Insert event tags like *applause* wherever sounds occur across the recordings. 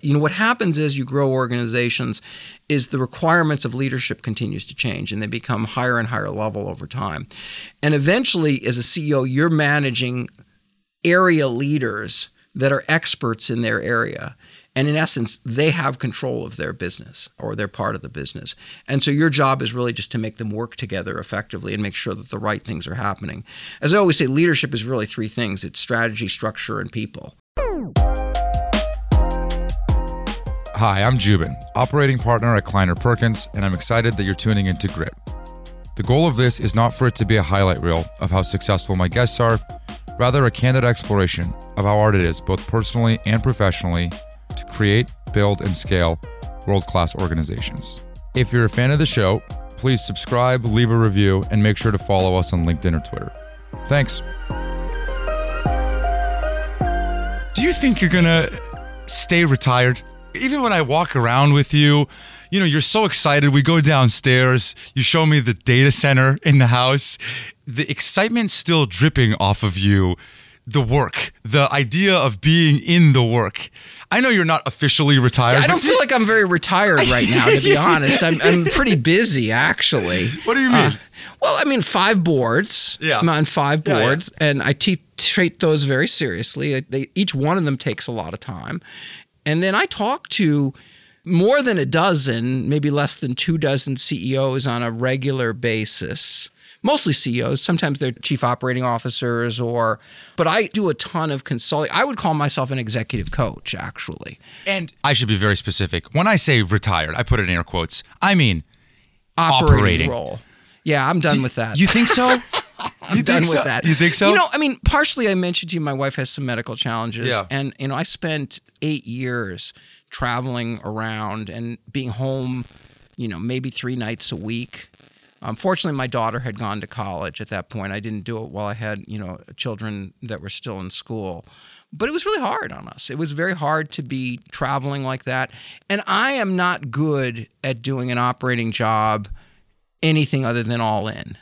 You know, what happens as you grow organizations is the requirements of leadership continues to change and they become higher and higher level over time. And eventually, as a CEO, you're managing area leaders that are experts in their area. And in essence, they have control of their business or they're part of the business. And so your job is really just to make them work together effectively and make sure that the right things are happening. As I always say, leadership is really three things it's strategy, structure, and people. Hi, I'm Joubin, operating partner at Kleiner Perkins, and I'm excited that you're tuning into Grit. The goal of this is not for it to be a highlight reel of how successful my guests are, rather, a candid exploration of how hard it is, both personally and professionally, to create, build, and scale world class organizations. If you're a fan of the show, please subscribe, leave a review, and make sure to follow us on LinkedIn or Twitter. Thanks. Do you think you're gonna stay retired? Even when I walk around with you, you know, you're so excited. We go downstairs, you show me the data center in the house. The excitement's still dripping off of you. The work, the idea of being in the work. I know you're not officially retired. I don't feel like I'm very retired right now, to be *laughs* honest. I'm, I'm pretty busy, actually. What do you mean? Uh, well, I mean, five boards. Yeah. I'm on five Yeah, yeah. boards, and I te- treat those very seriously. They, each one of them takes a lot of time. And then I talk to more than a dozen, maybe less than two dozen CEOs on a regular basis. Mostly CEOs, sometimes they're chief operating officers or but I do a ton of consulting. I would call myself an executive coach actually. and I should be very specific. When I say retired, I put it in air quotes. I mean, Operating, Operating. role. Yeah, I'm done with that. you think so? *laughs* I'm you done think with that. You think so? You know, I mean, partially I mentioned to you my wife has some medical challenges. Yeah. And, you know, I spent eight years traveling around and being home, you know, maybe three nights a week. Um, Unfortunately, my daughter had gone to college at that point. I didn't do it while I had, you know, children that were still in school. But it was really hard on us. It was very hard to be traveling like that. And I am not good at doing an operating job anything other than all in.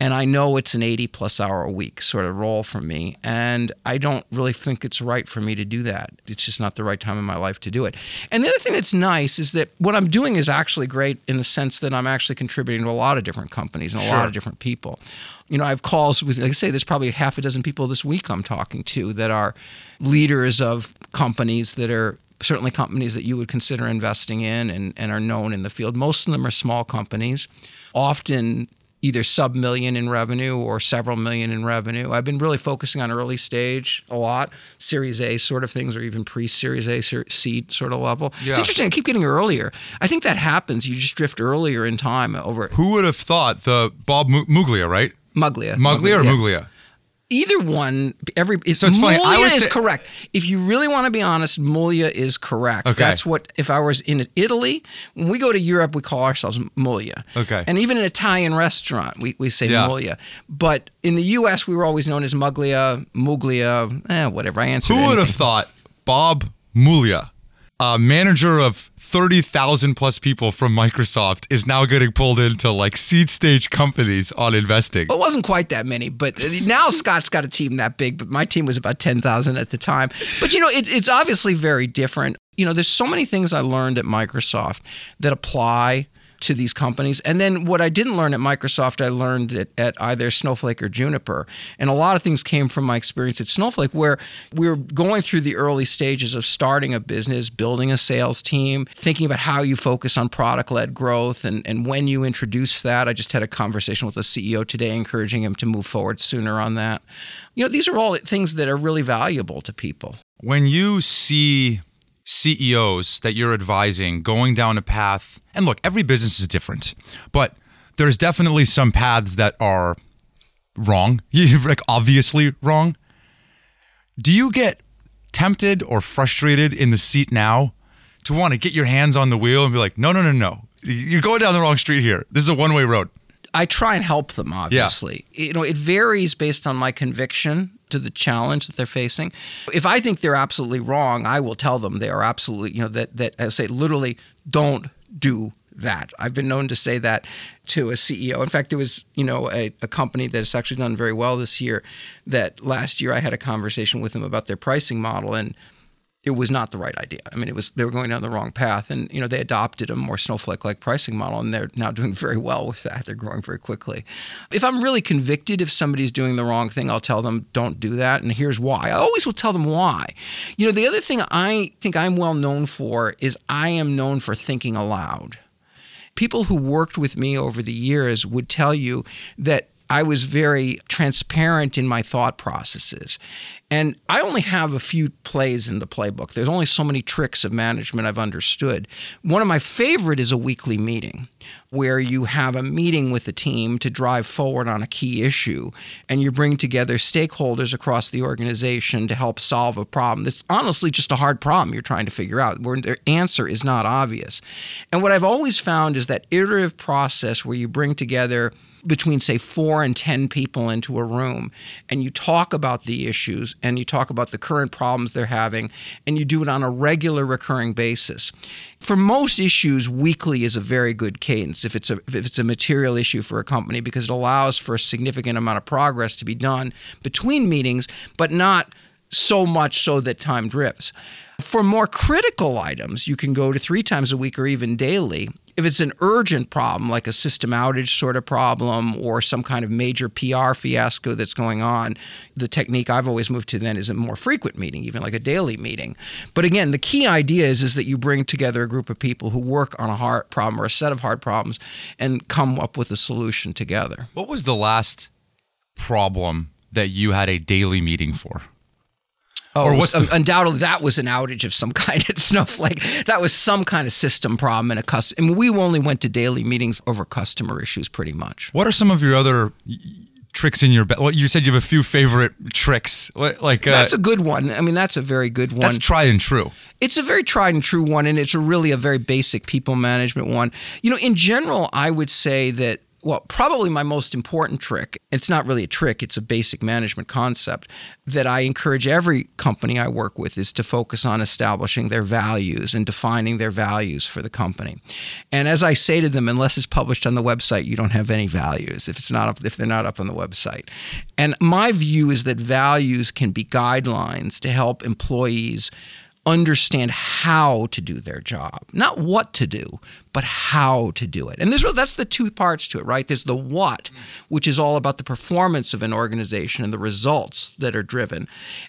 And I know it's an 80 plus hour a week sort of role for me. And I don't really think it's right for me to do that. It's just not the right time in my life to do it. And the other thing that's nice is that what I'm doing is actually great in the sense that I'm actually contributing to a lot of different companies and a lot of different people. You know, I have calls with, like I say, there's probably half a dozen people this week I'm talking to that are leaders of companies that are certainly companies that you would consider investing in and, and are known in the field. Most of them are small companies, often either sub million in revenue or several million in revenue. I've been really focusing on early stage a lot, Series A sort of things, or even pre Series A, seed sort of level. Yeah. It's interesting. I keep getting earlier. I think that happens. You just drift earlier in time over Who would have thought the Bob Muglia, right? Muglia. Muglia or yeah. Muglia? Either one, every it's, So it's funny, I Mulia was is sa- correct. If you really want to be honest, Mulia is correct. Okay. That's what if I was in Italy, when we go to Europe, we call ourselves Mulia. Okay. And even in an Italian restaurant, we, we say Yeah. Mulia. But in the US, we were always known as Muglia, Muglia, eh, whatever. I answered Who would have thought Bob Muglia, a manager of 30,000 plus people from Microsoft, is now getting pulled into like seed stage companies on investing? Well, it wasn't quite that many, but now Scott's got a team that big, but my team was about 10,000 at the time. But you know, it, it's obviously very different. You know, there's so many things I learned at Microsoft that apply to these companies. And then what I didn't learn at Microsoft, I learned at, at either Snowflake or Juniper. And a lot of things came from my experience at Snowflake, where we were going through the early stages of starting a business, building a sales team, thinking about how you focus on product led growth and, and when you introduce that. I just had a conversation with the CEO today, encouraging him to move forward sooner on that. You know, these are all things that are really valuable to people. when you see CEOs that you're advising going down a path, and look, every business is different, but there's definitely some paths that are wrong, *laughs* like obviously wrong. Do you get tempted or frustrated in the seat now to want to get your hands on the wheel and be like, no, no, no, no, you're going down the wrong street here. This is a one way road. I try and help them, obviously. You know, it varies based on my conviction to the challenge that they're facing. If I think they're absolutely wrong, I will tell them they are absolutely, you know, that that I say literally don't do that. I've been known to say that to a CEO. In fact, there was, you know, a, a company that has actually done very well this year that last year I had a conversation with them about their pricing model and it was not the right idea. I mean, it was they were going down the wrong path, and you know they adopted a more snowflake-like pricing model, and they're now doing *laughs* very well with that. They're growing very quickly. If I'm really convicted if somebody's doing the wrong thing, I'll tell them don't do that, and here's why. I always will tell them why. You know, the other thing I think I'm well known for is I am known for thinking aloud. People who worked with me over the years would tell you that I was very transparent in my thought processes. And I only have a few plays in the playbook. There's only so many tricks of management I've understood. One of my favorite is a weekly meeting where you have a meeting with the team to drive forward on a key issue and you bring together stakeholders across the organization to help solve a problem that's honestly just a hard problem you're trying to figure out where the answer is not obvious. And what I've always found is that iterative process where you bring together between say four and ten people into a room and you talk about the issues and you talk about the current problems they're having and you do it on a regular recurring basis. For most issues weekly is a very good cadence if it's a if it's a material issue for a company because it allows for a significant amount of progress to be done between meetings but not so much so that time drifts for more critical items, you can go to three times a week or even daily if it's an urgent problem, like a system outage sort of problem or some kind of major PR fiasco that's going on, the technique I've always moved to then is a more frequent meeting, even like a daily meeting. But again, the key idea is, is that you bring together a group of people who work on a hard problem or a set of hard problems and come up with a solution together. What was the last problem that you had a daily meeting for? Oh, or what's the- undoubtedly that was an outage of some *laughs* kind at Snowflake. That was some kind of system problem and a custom. I mean, we only went to daily meetings over customer issues, pretty much. What are some of your other tricks in your belt? Well, you said you have a few favorite tricks. Like uh, that's a good one. I mean, that's a very good one. That's tried and true. It's a very tried and true one, and it's a really a very basic people management one. You know, in general, I would say that well, probably my most important trick, it's not really a trick, it's a basic management concept that I encourage every company I work with is to focus on establishing their values and defining their values for the company. And as I say to them, unless it's published on the website, you don't have any values if it's not up, if they're not up on the website. And my view is that values can be guidelines to help employees understand how to do their job, not what to do, but how to do it. And this, that's the two parts to it, right? There's the what, which is all about the performance of an organization and the results that are driven.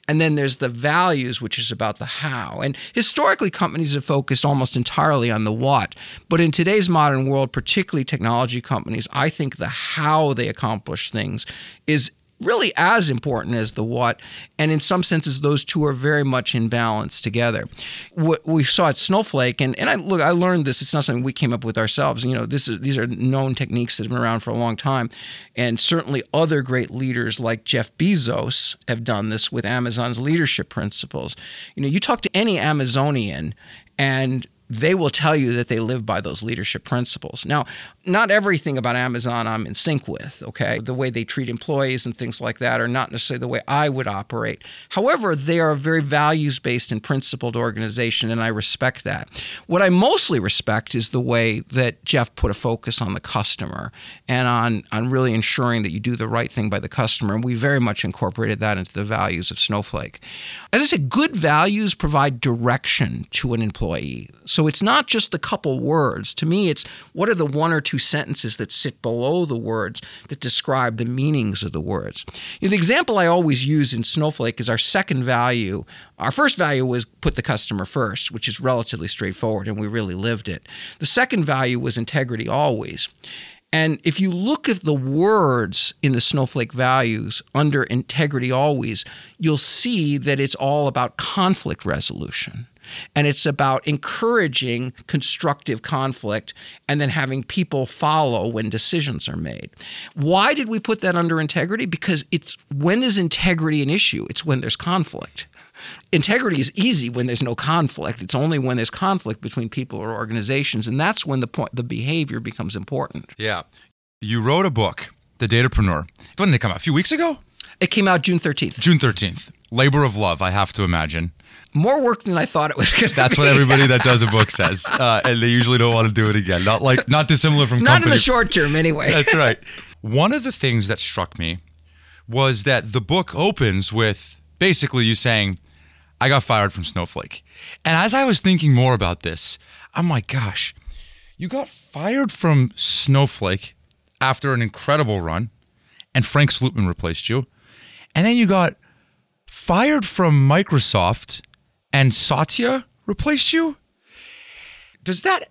And then there's the values, which is about the how. And historically, companies have focused almost entirely on the what. But in today's modern world, particularly technology companies, I think the how they accomplish things is really as important as the what. And in some senses, those two are very much in balance together. What we saw at Snowflake, and, and I look, I learned this. It's not something we came up with ourselves. You know, this is these are known techniques that have been around for a long time, and certainly other great leaders like Jeff Bezos have done this with Amazon's leadership principles. You know, you talk to any Amazonian, and they will tell you that they live by those leadership principles. Now, not everything about Amazon I'm in sync with, okay? The way they treat employees and things like that are not necessarily the way I would operate. However, they are a very values based and principled organization, and I respect that. What I mostly respect is the way that Jeff put a focus on the customer and on, on really ensuring that you do the right thing by the customer. And we very much incorporated that into the values of Snowflake. As I said, good values provide direction to an employee. So it's not just a couple words. To me, it's what are the one or two two sentences that sit below the words that describe the meanings of the words. The example I always use in Snowflake is our second value. Our first value was put the customer first, which is relatively straightforward, and we really lived it. The second value was integrity always. And if you look at the words in the Snowflake values under integrity always, you'll see that it's all about conflict resolution. And it's about encouraging constructive conflict and then having people follow when decisions are made. Why did we put that under integrity? Because it's when is integrity an issue? It's when there's conflict. Integrity is easy when there's no conflict. It's only when there's conflict between people or organizations, and that's when the point the behavior becomes important. Yeah. You wrote a book, The Datapreneur. When did it come out? A few weeks ago? It came out June 13th. June 13th. Labor of love, I have to imagine more work than I thought it was going to That's what everybody that does a book *laughs* says, uh, and they usually don't want to do it again. Not like not dissimilar from not company. in the short term, anyway. That's *laughs* right. One of the things that struck me was that the book opens with basically you saying, I got fired from Snowflake. And as I was thinking more about this, I'm like, gosh, you got fired from Snowflake after an incredible run, and Frank Slootman replaced you. And then you got fired from Microsoft, and Satya replaced you. Does that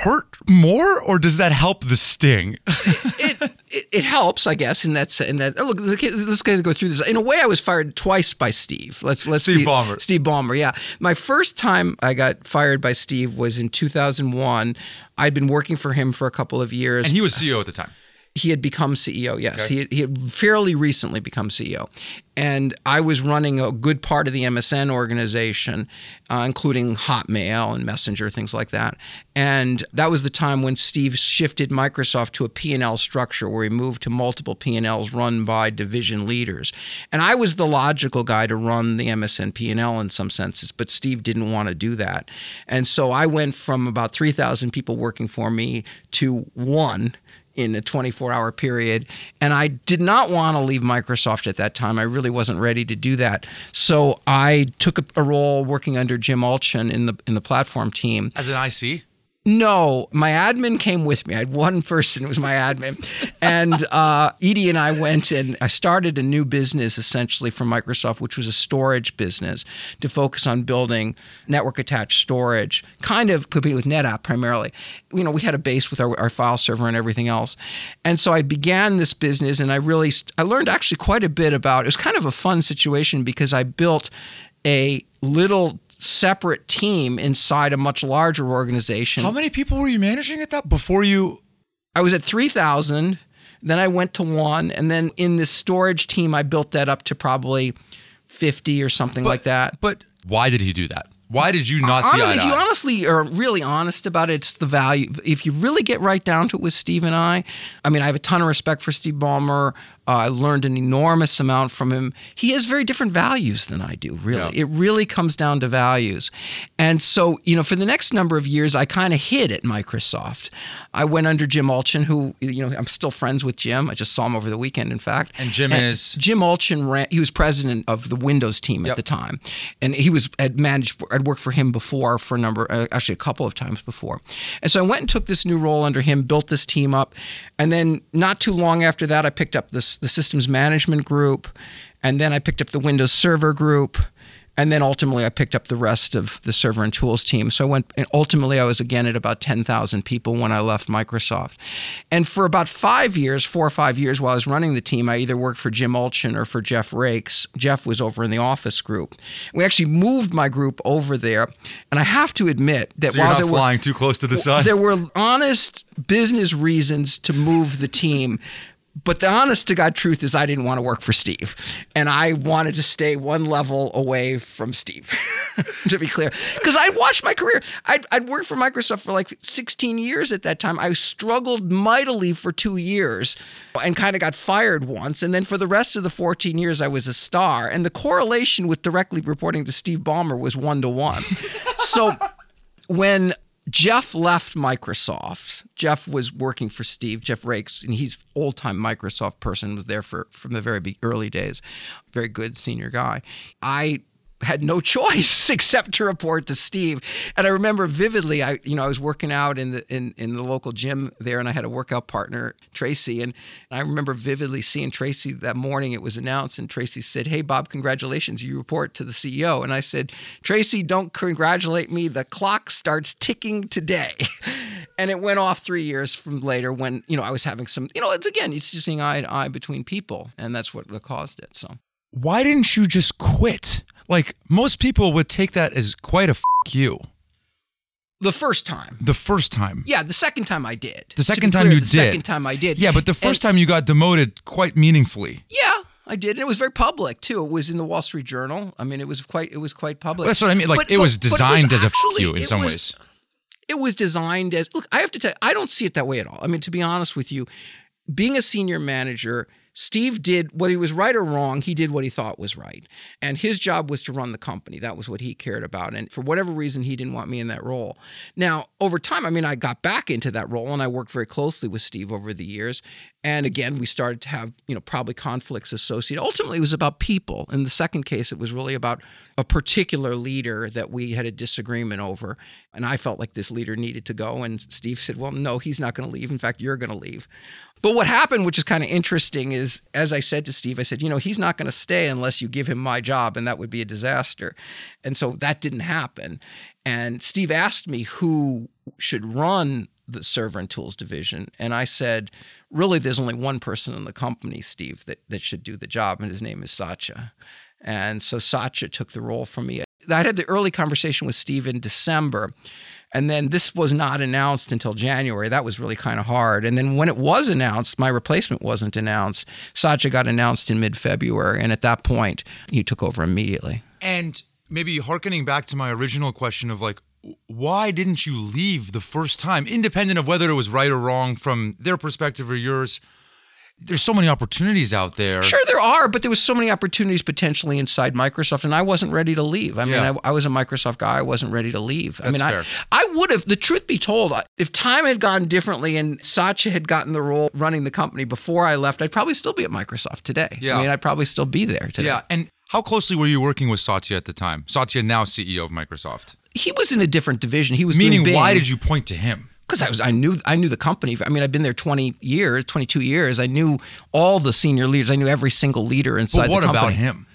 hurt more, or does that help the sting? *laughs* it, it, it helps, I guess, in that in that. Look, let's kind of go through this. In a way, I was fired twice by Steve. Let's let's Steve be, Ballmer. Steve Ballmer, yeah. My first time I got fired by Steve was in 2001. I'd been working for him for a couple of years, and he was CEO at the time he had become CEO. Yes, okay. he, had, he had fairly recently become CEO, and I was running a good part of the MSN organization, uh, including Hotmail and Messenger, things like that. And that was the time when Steve shifted Microsoft to a P&L structure, where he moved to multiple P&Ls run by division leaders. And I was the logical guy to run the MSN P&L in some senses, but Steve didn't want to do that, and so I went from about three thousand people working for me to one in a 24 hour period. And I did not want to leave Microsoft at that time. I really wasn't ready to do that. So I took a, a role working under Jim Allchin in the in the platform team. As an IC? No, my admin came with me. I had one person who was my admin. And uh, Edie and I went and I started a new business essentially for Microsoft, which was a storage business to focus on building network attached storage, kind of competing with NetApp primarily. You know, we had a base with our, our file server and everything else. And so I began this business and I really, I learned actually quite a bit about it. was kind of a fun situation because I built a little separate team inside a much larger organization. How many people were you managing at that before you? I was at 3,000. Then I went to one. And then in this storage team, I built that up to probably 50 or something but, like that. But why did he do that? Why did you not honestly, see If you honestly are really honest about it, it's the value. If you really get right down to it with Steve and I, I mean, I have a ton of respect for Steve Ballmer. Uh, I learned an enormous amount from him. He has very different values than I do, really. Yeah. It really comes down to values. And so, you know, for the next number of years, I kind of hid at Microsoft. I went under Jim Allchin, who, you know, I'm still friends with Jim. I just saw him over the weekend, in fact. And Jim and is? Jim Allchin ran, he was president of the Windows team yep. at the time. And he was, had managed, I'd worked for him before for a number, uh, actually a couple of times before. And so I went and took this new role under him, built this team up. And then not too long after that, I picked up this the systems management group, and then I picked up the Windows Server group, and then ultimately I picked up the rest of the server and tools team. So I went, and ultimately I was again at about 10,000 people when I left Microsoft. And for about five years, four or five years while I was running the team, I either worked for Jim Allchin or for Jeff Raikes. Jeff was over in the office group. We actually moved my group over there. And I have to admit that so while there flying were, too close to the sun. There were honest business reasons to move the team. But the honest to God truth is, I didn't want to work for Steve. And I wanted to stay one level away from Steve, *laughs* to be clear. Because I'd watched my career. I'd, I'd worked for Microsoft for like 16 years at that time. I struggled mightily for two years and kind of got fired once. And then for the rest of the 14 years, I was a star. And the correlation with directly reporting to Steve Ballmer was one to one. so when Jeff left Microsoft. Jeff was working for Steve, Jeff Raikes, and he's old time Microsoft person, was there for from the very early days. Very good senior guy. I had no choice *laughs* except to report to Steve. And I remember vividly, I you know I was working out in the in, in the local gym there, and I had a workout partner, Tracy, and, I remember vividly seeing Tracy that morning. It was announced, and Tracy said, "Hey Bob, congratulations! You report to the CEO." And I said, "Tracy, don't congratulate me. The clock starts ticking today." *laughs* and it went off three years from later when you know I was having some you know it's again it's just seeing eye to eye between people, and that's what caused it. So why didn't you just quit? Like most people would take that as quite a f- you. The first time. The first time. Yeah, the second time I did. The second time you did. the second time I did. Yeah, but the first and, time you got demoted quite meaningfully. Yeah, I did, and it was very public too. It was in the Wall Street Journal. I mean, it was quite it was quite public. That's what I mean. Like but, it was but, designed it was as a actually, f- you in some was, ways. It was designed as look. I have to tell you, I don't see it that way at all. I mean, to be honest with you, being a senior manager Steve did, whether he was right or wrong, he did what he thought was right. And his job was to run the company. That was what he cared about. And for whatever reason, he didn't want me in that role. Now, over time, I mean, I got back into that role and I worked very closely with Steve over the years. And again, we started to have, you know, probably conflicts associated. Ultimately, it was about people. In the second case, it was really about a particular leader that we had a disagreement over. And I felt like this leader needed to go. And Steve said, well, no, he's not going to leave. In fact, you're going to leave. But what happened, which is kind of interesting, is as I said to Steve, I said, you know, he's not going to stay unless you give him my job, and that would be a disaster. And so that didn't happen. And Steve asked me who should run the server and tools division. And I said, really, there's only one person in the company, Steve, that, that should do the job, and his name is Satya. And so Satya took the role from me. I had the early conversation with Steve in December. And then this was not announced until January. That was really kind of hard. And then when it was announced, my replacement wasn't announced. Satya got announced in mid February. And at that point, he took over immediately. And maybe harkening back to my original question of like, why didn't you leave the first time, independent of whether it was right or wrong from their perspective or yours? There's so many opportunities out there. Sure, there are, but there was so many opportunities potentially inside Microsoft, and I wasn't ready to leave. I mean, Yeah. I, I was a Microsoft guy. I wasn't ready to leave. I mean, fair. I, I would have. The truth be told, if time had gone differently and Satya had gotten the role running the company before I left, I'd probably still be at Microsoft today. Yeah. I mean, I'd probably still be there today. Yeah. And how closely were you working with Satya at the time? Satya, now CEO of Microsoft. He was in a different division. He was Meaning, why did you point to him? Because I was I knew I knew the company. I mean, I've been there 20 years, 22 years. I knew all the senior leaders. I knew every single leader inside But what the company. What about him?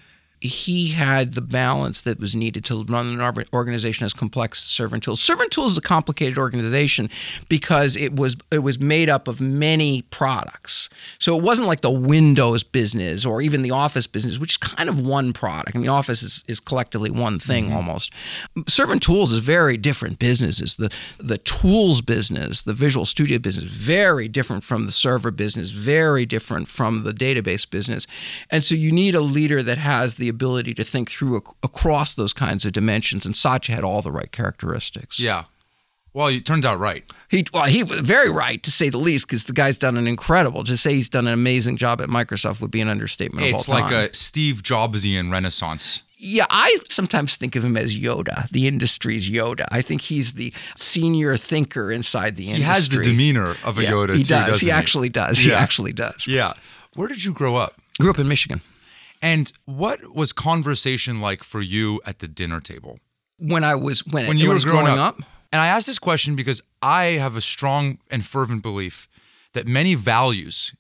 He had the balance that was needed to run an organization as complex as Server and Tools. Server and Tools is a complicated organization because it was it was made up of many products. So it wasn't like the Windows business or even the Office business, which is kind of one product. I mean, Office is, is collectively one thing mm-hmm. almost. Server and Tools is very different businesses. The the tools business, the Visual Studio business, very different from the server business, very different from the database business. And so you need a leader that has the ability to think through ac- across those kinds of dimensions. And Satya had all the right characteristics. Yeah. Well, it turns out right. He well, he was very right to say the least, because the guy's done an incredible. To say he's done an amazing job at Microsoft would be an understatement. It's of all like time. a Steve Jobsian renaissance. Yeah, I sometimes think of him as Yoda, the industry's Yoda. I think he's the senior thinker inside the He industry. He has the demeanor of a Yeah, Yoda He too, does. doesn't he actually does. Yeah. He actually does. Yeah. Where did you grow up? Grew up in Michigan. And what was conversation like for you at the dinner table? When I was when, when you when were growing, growing up. up, And I ask this question because I have a strong and fervent belief that many values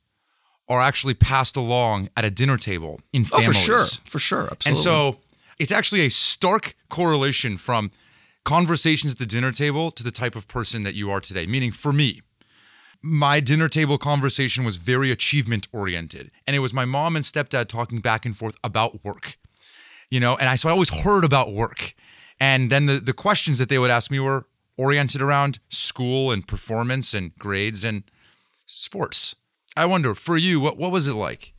are actually passed along at a dinner table in families. oh for sure, for sure, absolutely. And so it's actually a stark correlation from conversations at the dinner table to the type of person that you are today. Meaning, for me, my dinner table conversation was very achievement oriented. And it was my mom and stepdad talking back and forth about work. You know, and I so I always heard about work. And then the, the questions that they would ask me were oriented around school and performance and grades and sports. I wonder, for you, what, what was it like?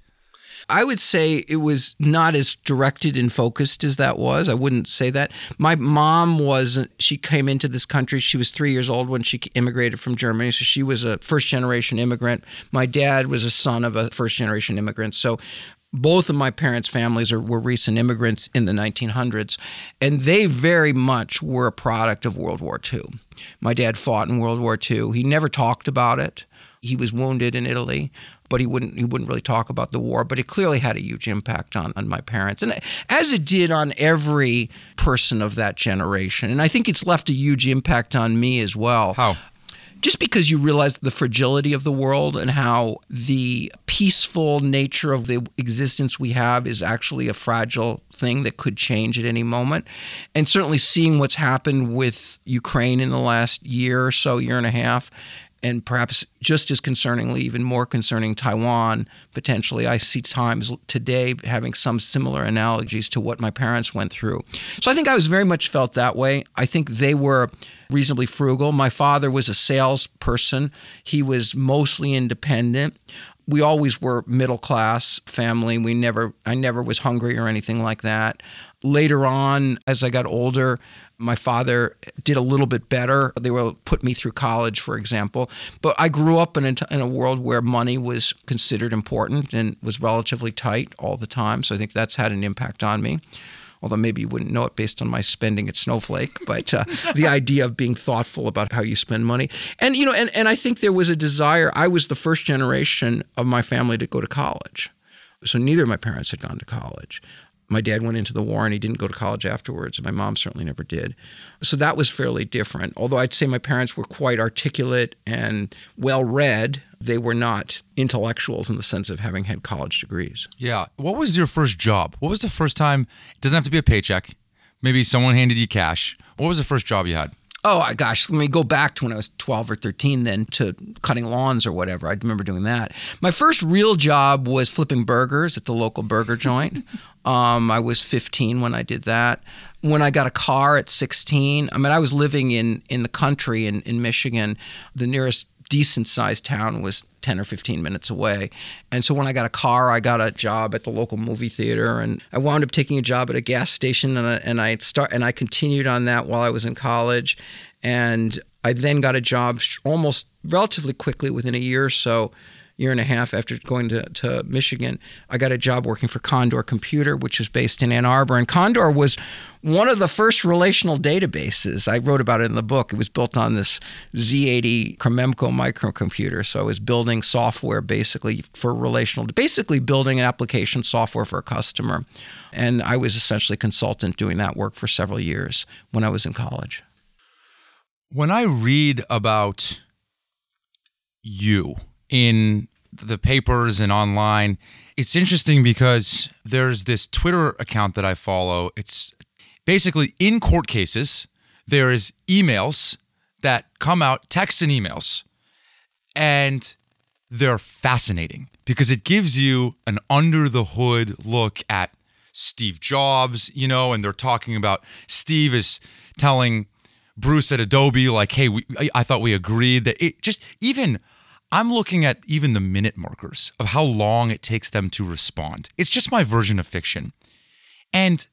I would say it was not as directed and focused as that was. I wouldn't say that. My mom was, she came into this country. She was three years old when she immigrated from Germany. So she was a first generation immigrant. My dad was a son of a first generation immigrant. So both of my parents' families are, were recent immigrants in the 1900s, and they very much were a product of World War II. My dad fought in World War II. He never talked about it. He was wounded in Italy, but he wouldn't he wouldn't really talk about the war. But it clearly had a huge impact on, on my parents, and as it did on every person of that generation. And I think it's left a huge impact on me as well How? just because you realize the fragility of the world and how the peaceful nature of the existence we have is actually a fragile thing that could change at any moment. And certainly seeing what's happened with Ukraine in the last year or so, year and a half, and perhaps just as concerningly, even more concerning, Taiwan potentially. I see times today having some similar analogies to what my parents went through. So I think I was very much felt that way. I think they were reasonably frugal. My father was a salesperson, he was mostly independent. We always were middle class family. We never I never was hungry or anything like that. Later on as I got older, my father did a little bit better. They will put me through college, for example. But I grew up in a, in a world where money was considered important and was relatively tight all the time. So I think that's had an impact on me. although maybe you wouldn't know it based on my spending at Snowflake, but uh, *laughs* the idea of being thoughtful about how you spend money. And, you know, and, and I think there was a desire. I was the first generation of my family to go to college. So neither of my parents had gone to college. My dad went into the war and he didn't go to college afterwards. My mom certainly never did. So that was fairly different. Although I'd say my parents were quite articulate and well read, they were not intellectuals in the sense of having had college degrees. Yeah. What was your first job? What was the first time? It doesn't have to be a paycheck. Maybe someone handed you cash. What was the first job you had? Oh my gosh, let me go back to when I was 12 or 13 then to cutting lawns or whatever. I remember doing that. My first real job was flipping burgers at the local burger joint. *laughs* um, I was 15 when I did that. When I got a car at 16, I mean, I was living in, in the country in, in Michigan. The nearest decent sized town was 10 or 15 minutes away. And so when I got a car, I got a job at the local movie theater and I wound up taking a job at a gas station and I, and I start and I continued on that while I was in college and I then got a job almost relatively quickly within a year or so year and a half after going to, to Michigan, I got a job working for Condor Computer, which was based in Ann Arbor. And Condor was one of the first relational databases. I wrote about it in the book. It was built on this Z80 Cromemco microcomputer. So I was building software basically for relational, basically building an application software for a customer. And I was essentially a consultant doing that work for several years when I was in college. When I read about you in the papers and online. It's interesting because there's this Twitter account that I follow. It's basically in court cases, there is emails that come out, texts and emails, and they're fascinating because it gives you an under the hood look at Steve Jobs, you know, and they're talking about Steve is telling Bruce at Adobe, like, hey, we, I thought we agreed that it just even I'm looking at even the minute markers of how long it takes them to respond. It's just my version of fiction. And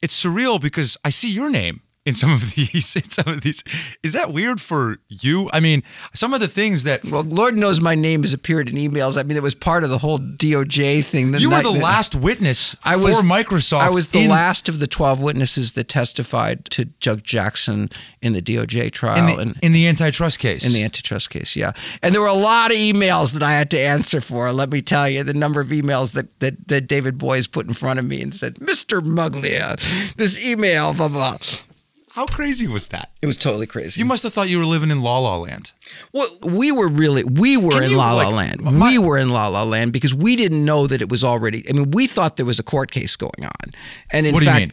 it's surreal because I see your name in some of *laughs* these in some of these. Is that weird for you? I mean some of the things that well lord knows my name has appeared in emails. I mean it was part of the whole doj thing the you were the last witness I was, microsoft i was the in, last of the 12 witnesses that testified to judge jackson in the doj trial in the, and, in the antitrust case. In the antitrust case yeah. And there were a lot of emails that i had to answer for let me tell you the number of emails that that, that david boies put in front of me and said mr muglia this email blah blah how crazy was that? It was totally crazy. You must have thought you were living in La La Land. Well, we were really we were Can in you, La La like, Land. My, we were in La La Land because we didn't know that it was already. I mean, we thought there was a court case going on, and in what fact,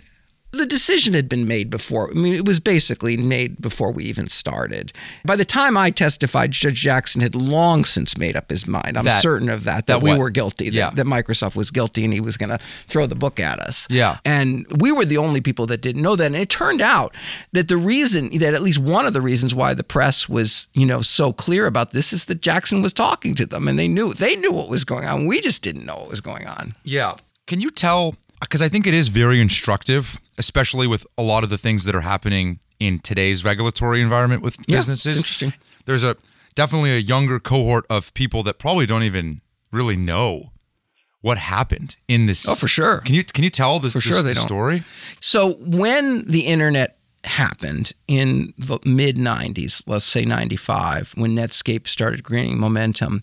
the decision had been made before. I mean, it was basically made before we even started. By the time I testified, Judge Jackson had long since made up his mind. I'm that, certain of that, that, that we were guilty, yeah. that, that, Microsoft was guilty and he was going to throw the book at us. Yeah. And we were the only people that didn't know that. And it turned out that the reason, that at least one of the reasons why the press was, you know, so clear about this is that Jackson was talking to them and they knew, they knew what was going on. We just didn't know what was going on. Yeah. Can you tell because I think it is very instructive, especially with a lot of the things that are happening in today's regulatory environment with yeah, businesses. interesting. There's a definitely a younger cohort of people that probably don't even really know what happened in this. Oh, for sure. Can you can you tell this, for sure the story? So when the internet happened in the mid 90s, let's say 95, when Netscape started gaining momentum,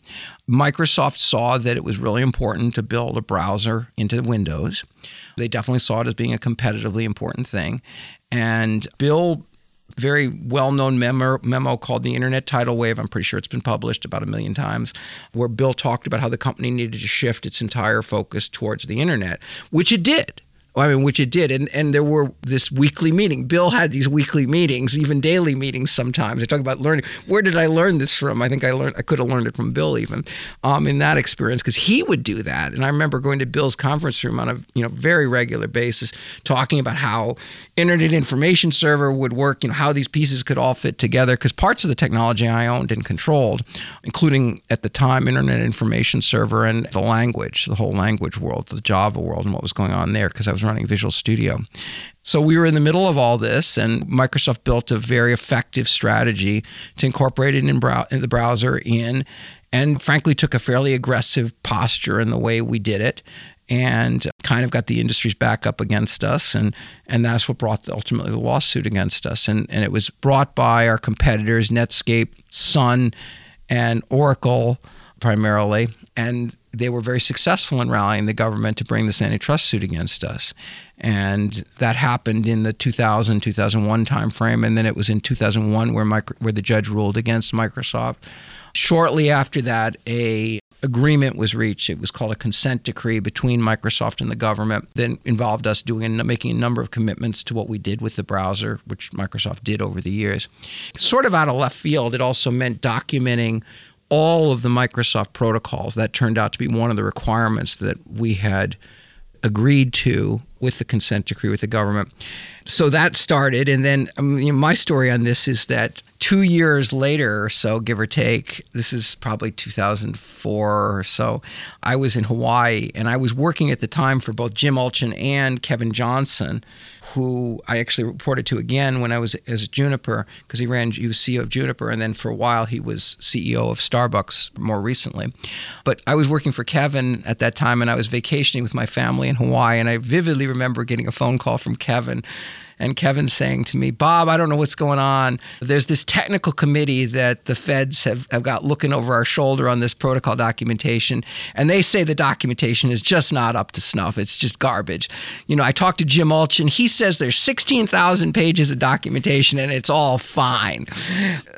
Microsoft saw that it was really important to build a browser into Windows. They definitely saw it as being a competitively important thing. And Bill very well-known memo, memo called the Internet Tidal Wave. I'm pretty sure it's been published about a million times, where Bill talked about how the company needed to shift its entire focus towards the internet, which it did. I mean, which it did, and and there were this weekly meeting. Bill had these weekly meetings, even daily meetings. Sometimes I talk about learning. Where did I learn this from? I think I learned. I could have learned it from Bill even um, in that experience because he would do that. And I remember going to Bill's conference room on a you know very regular basis, talking about how Internet Information Server would work. You know how these pieces could all fit together because parts of the technology I owned and controlled, including at the time Internet Information Server and the language, the whole language world, the Java world, and what was going on there because I was running Visual Studio. So we were in the middle of all this, and Microsoft built a very effective strategy to incorporate it in, brow- in the browser in, and frankly took a fairly aggressive posture in the way we did it. and kind of got the industry's back up against us and and that's what brought the, ultimately the lawsuit against us and and it was brought by our competitors Netscape, Sun, and Oracle primarily and they were very successful in rallying the government to bring this antitrust suit against us. And that happened in the 2000 2001 timeframe. And then it was in 2001 where, micro, where the judge ruled against Microsoft. Shortly after that, a agreement was reached. It was called a consent decree between Microsoft and the government that involved us doing and making a number of commitments to what we did with the browser, which Microsoft did over the years. Sort of out of left field, it also meant documenting all of the Microsoft protocols. That turned out to be one of the requirements that we had agreed to with the consent decree with the government. So that started, and then um, my story on this is that two years later or so, give or take, this is probably 2004 or so, I was in Hawaii, and I was working at the time for both Jim Allchin and Kevin Johnson who I actually reported to again when I was as Juniper because he ran he was CEO of Juniper and then for a while he was CEO of Starbucks more recently. But I was working for Kevin at that time and I was vacationing with my family in Hawaii and I vividly remember getting a phone call from Kevin and Kevin saying to me, Bob, I don't know what's going on. There's this technical committee that the feds have, have got looking over our shoulder on this protocol documentation, and they say the documentation is just not up to snuff. It's just garbage. You know, I talked to Jim Allchin. He says there's 16,000 pages of documentation and it's all fine.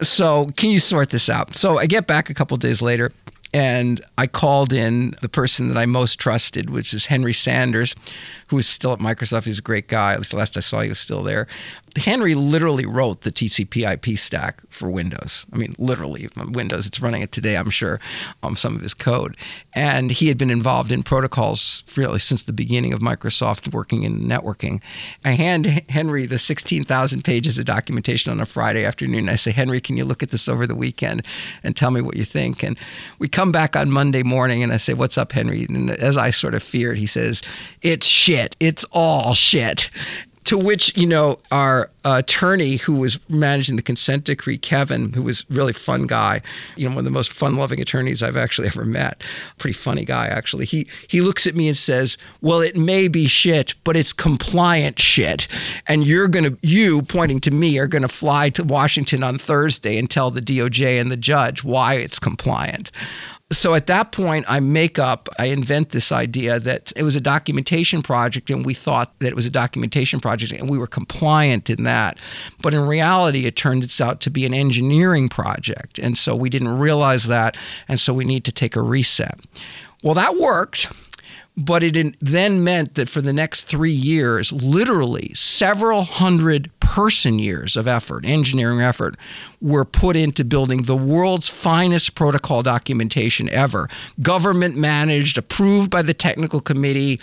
So, can you sort this out? So, I get back a couple days later and I called in the person that I most trusted, which is Henry Sanders, who is still at Microsoft. He's a great guy. At least the last I saw, he was still there. Henry literally wrote the TCP/IP stack for Windows. I mean, literally Windows. It's running it today, I'm sure, um, some of his code. And he had been involved in protocols really since the beginning of Microsoft working in networking. I hand Henry the 16,000 pages of documentation on a Friday afternoon. I say, Henry, can you look at this over the weekend and tell me what you think? And we come back on Monday morning, and I say, What's up, Henry? And as I sort of feared, he says, It's shit. It's all shit. To which, you know, our attorney who was managing the consent decree, Kevin, who was really fun guy, you know, one of the most fun-loving attorneys I've actually ever met. Pretty funny guy, actually. He he looks at me and says, "Well, it may be shit, but it's compliant shit, and you're gonna you pointing to me are gonna fly to Washington on Thursday and tell the DOJ and the judge why it's compliant." So at that point, I make up, I invent this idea that it was a documentation project, and we thought that it was a documentation project, and we were compliant in that. But in reality, it turned out to be an engineering project. And so we didn't realize that. And so we need to take a reset. Well, that worked. But it then meant that for the next three years, literally several hundred person years of effort, engineering effort, were put into building the world's finest protocol documentation ever. Government managed, approved by the technical committee,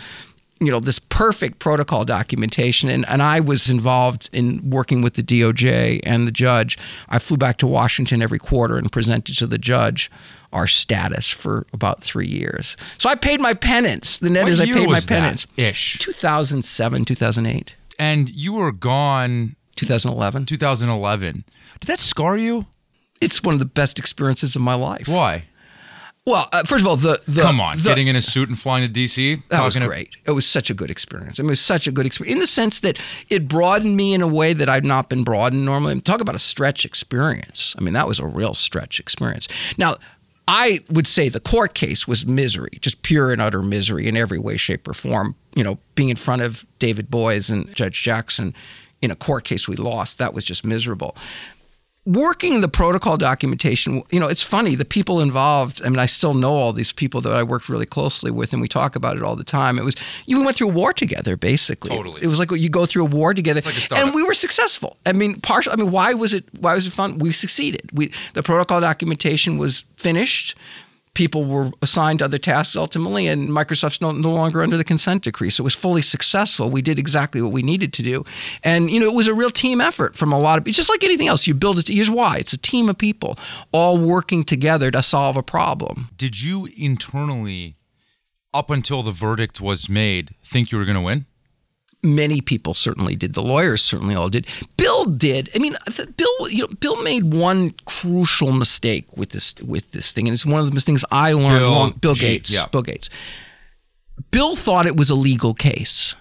you know this perfect protocol documentation. And, and i was involved in working with the doj and the judge. I flew back to washington every quarter and presented to the judge our status for about three years. So i paid my penance. The net what is i paid my penance. ish? 2007 2008 and you were gone 2011 2011 did that scar you? It's one of the best experiences of my life. Why well, uh, first of all, the, the come on, the, getting in a suit and flying to DC. That was great. To- it was such a good experience. I mean, it was such a good experience in the sense that it broadened me in a way that I've not been broadened normally. Talk about a stretch experience. I mean, that was a real stretch experience. Now, I would say the court case was misery, just pure and utter misery in every way, shape, or form. You know, being in front of David Boies and Judge Jackson in a court case we lost, that was just miserable working the protocol documentation, you know, it's funny, the people involved, I mean, I still know all these people that I worked really closely with, and we talk about it all the time. It was, you went through a war together, basically. Totally. It was like you go through a war together. Like and we were successful. I mean, partial, I mean, why was it, why was it fun? We succeeded. We, the protocol documentation was finished people were assigned other tasks ultimately, and Microsoft's no, no longer under the consent decree. So it was fully successful. We did exactly what we needed to do. And, you know, it was a real team effort from a lot of, just like anything else. You build it, here's why it's a team of people all working together to solve a problem. Did you internally, up until the verdict was made, think you were going to win? Many people certainly did. The lawyers certainly all did. Bill did. I mean, Bill, you know, Bill made one crucial mistake with this with this thing, and it's one of the things I learned. Bill, long, Bill Gates. Yeah. Bill Gates. Bill thought it was a legal case.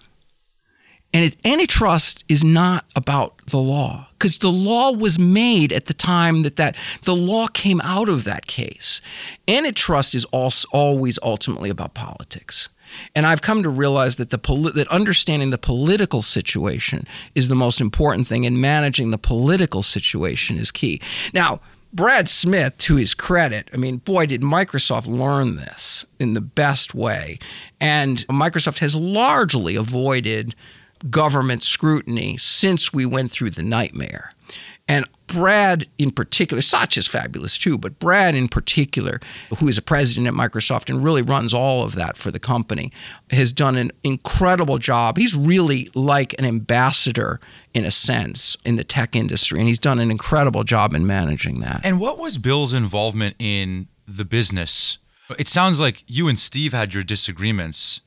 And it, antitrust is not about the law because the law was made at the time that, that the law came out of that case. Antitrust is also always ultimately about politics. And I've come to realize that the poli- that understanding the political situation is the most important thing, and managing the political situation is key. Now, Brad Smith, to his credit, I mean, boy, did Microsoft learn this in the best way. And Microsoft has largely avoided government scrutiny since we went through the nightmare. And Brad in particular, Satya is fabulous too, but Brad in particular, who is a president at Microsoft and really runs all of that for the company, has done an incredible job. He's really like an ambassador in a sense in the tech industry, and he's done an incredible job in managing that. And what was Bill's involvement in the business? It sounds like you and Steve had your disagreements.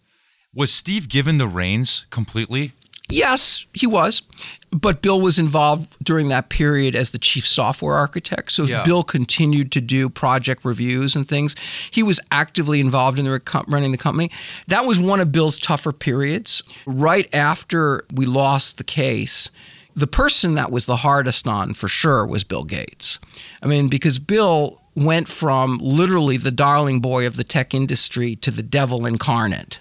Was Steve given the reins completely? Yes, he was. But Bill was involved during that period as the chief software architect. So Yeah. Bill continued to do project reviews and things. He was actively involved in the rec- running the company. That was one of Bill's tougher periods. Right after we lost the case, the person that was the hardest on for sure was Bill Gates. I mean, because Bill went from literally the darling boy of the tech industry to the devil incarnate.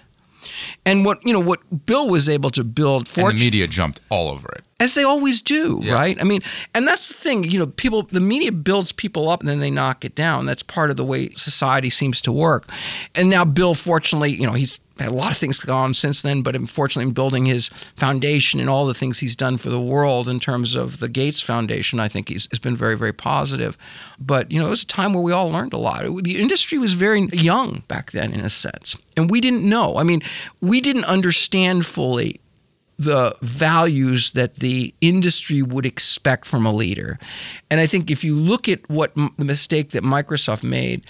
And what you know, what Bill was able to build, And the media jumped all over it. as they always do, Yeah. right? I mean, and that's the thing, you know, people, the media builds people up and then they knock it down. That's part of the way society seems to work. And now Bill, fortunately, you know, he's a lot of things gone since then, but unfortunately, in building his foundation and all the things he's done for the world in terms of the Gates Foundation, I think he's has been very, very positive. But you know, it was a time where we all learned a lot. The industry was very young back then, in a sense, and we didn't know. I mean, we didn't understand fully the values that the industry would expect from a leader. And I think if you look at what the mistake that Microsoft made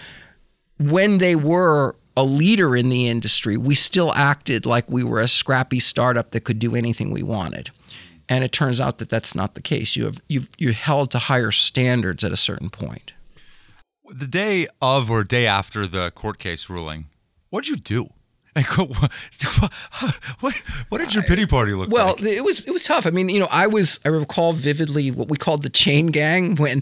when they were a leader in the industry, we still acted like we were a scrappy startup that could do anything we wanted. And it turns out that that's not the case. You have you've, you're held to higher standards at a certain point. The day of or day after the court case ruling, what'd you do? Like, what, *laughs* what, what did your pity party look Well, like? Well, it was it was tough. I mean, you know, I was I recall vividly what we called the chain gang *laughs* when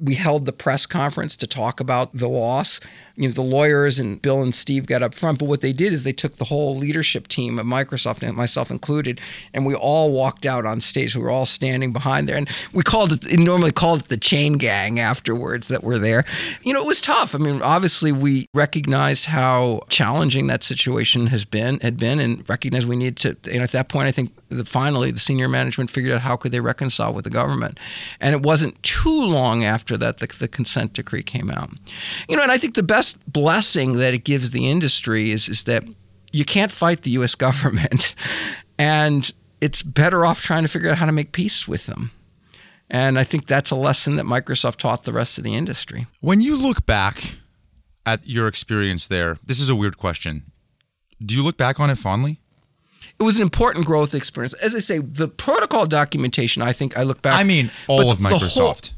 we held the press conference to talk about the loss. You know, the lawyers and Bill and Steve got up front, but what they did is they took the whole leadership team of Microsoft and myself included, and we all walked out on stage. We were all standing behind there, and we called it normally called it the chain gang afterwards that were there. You know, it was tough. I mean, obviously we recognized how challenging that situation has been had been, and recognized we need to. and at that point, I think that finally the senior management figured out how could they reconcile with the government, and it wasn't too long after that the, the consent decree came out. You know, and I think the best blessing that it gives the industry is is that you can't fight the U.S. *laughs* government, and it's better off trying to figure out how to make peace with them. And I think that's a lesson that Microsoft taught the rest of the industry. When you look back at your experience there, this is a weird question. Do you look back on it fondly? It was an important growth experience. As I say, the protocol documentation, I think I look back. I mean, all of the whole- Microsoft.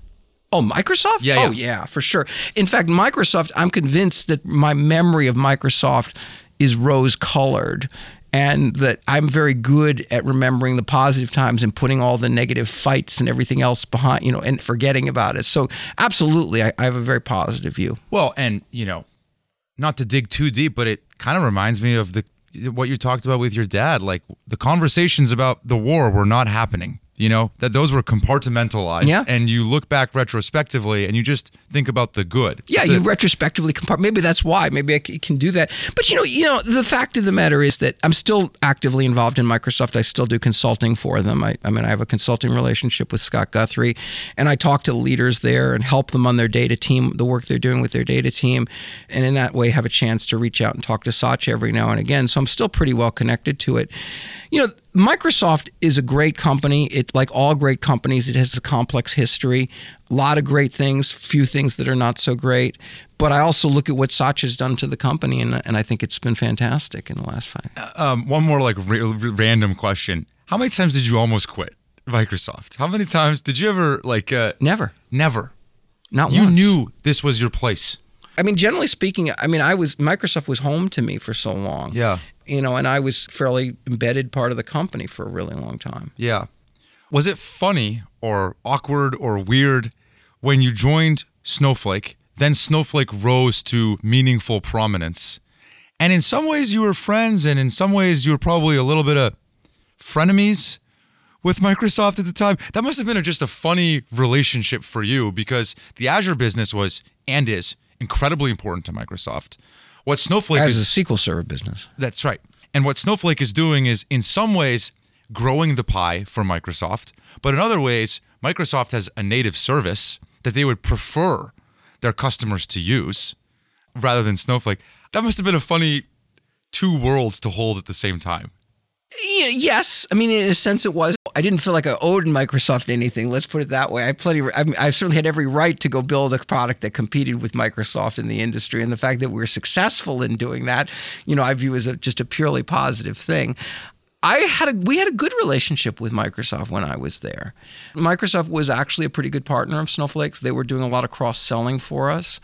Oh, Microsoft? Yeah, Oh, yeah. yeah, for sure. In fact, Microsoft, I'm convinced that my memory of Microsoft is rose colored and that I'm very good at remembering the positive times and putting all the negative fights and everything else behind, you know, and forgetting about it. So, absolutely, I, I have a very positive view. Well, and you know, not to dig too deep, but it kind of reminds me of the what you talked about with your dad. Like the conversations about the war were not happening. You know that those were compartmentalized, Yeah. and you look back retrospectively, and you just think about the good. Yeah, That's you it. retrospectively compart. Maybe that's why. Maybe I can do that. But you know, you know, the fact of the matter is that I'm still actively involved in Microsoft. I still do consulting for them. I, I mean, I have a consulting relationship with Scott Guthrie, and I talk to leaders there and help them on their data team, the work they're doing with their data team, and in that way have a chance to reach out and talk to Satya every now and again. So I'm still pretty well connected to it. You know, Microsoft is a great company. It like all great companies, it has a complex history, a lot of great things, few things that are not so great. But I also look at what Satya's done to the company, and, and I think it's been fantastic in the last five. Um, one more like ra- random question: How many times did you almost quit Microsoft? How many times did you ever like? Uh, Never, never. not You once. knew this was your place. I mean, generally speaking, I mean, I was Microsoft was home to me for so long. Yeah. You know, and I was fairly embedded part of the company for a really long time. Yeah. Was it funny or awkward or weird when you joined Snowflake? Then Snowflake rose to meaningful prominence. And in some ways, you were friends, and in some ways, you were probably a little bit of frenemies with Microsoft at the time. That must have been a, just a funny relationship for you because the Azure business was and is incredibly important to Microsoft. What Snowflake As is a SQL Server business. that's right. And what Snowflake is doing is, in some ways, growing the pie for Microsoft, but in other ways, Microsoft has a native service that they would prefer their customers to use rather than Snowflake. That must have been a funny two worlds to hold at the same time. Yes, I mean in a sense it was. I didn't feel like I owed Microsoft anything. Let's put it that way. I plenty. I, mean, I certainly had every right to go build a product that competed with Microsoft in the industry, and the fact that we were successful in doing that, you know, I view as a, just a purely positive thing. I had a we had a good relationship with Microsoft when I was there. Microsoft was actually a pretty good partner of Snowflake's. They were doing a lot of cross selling for us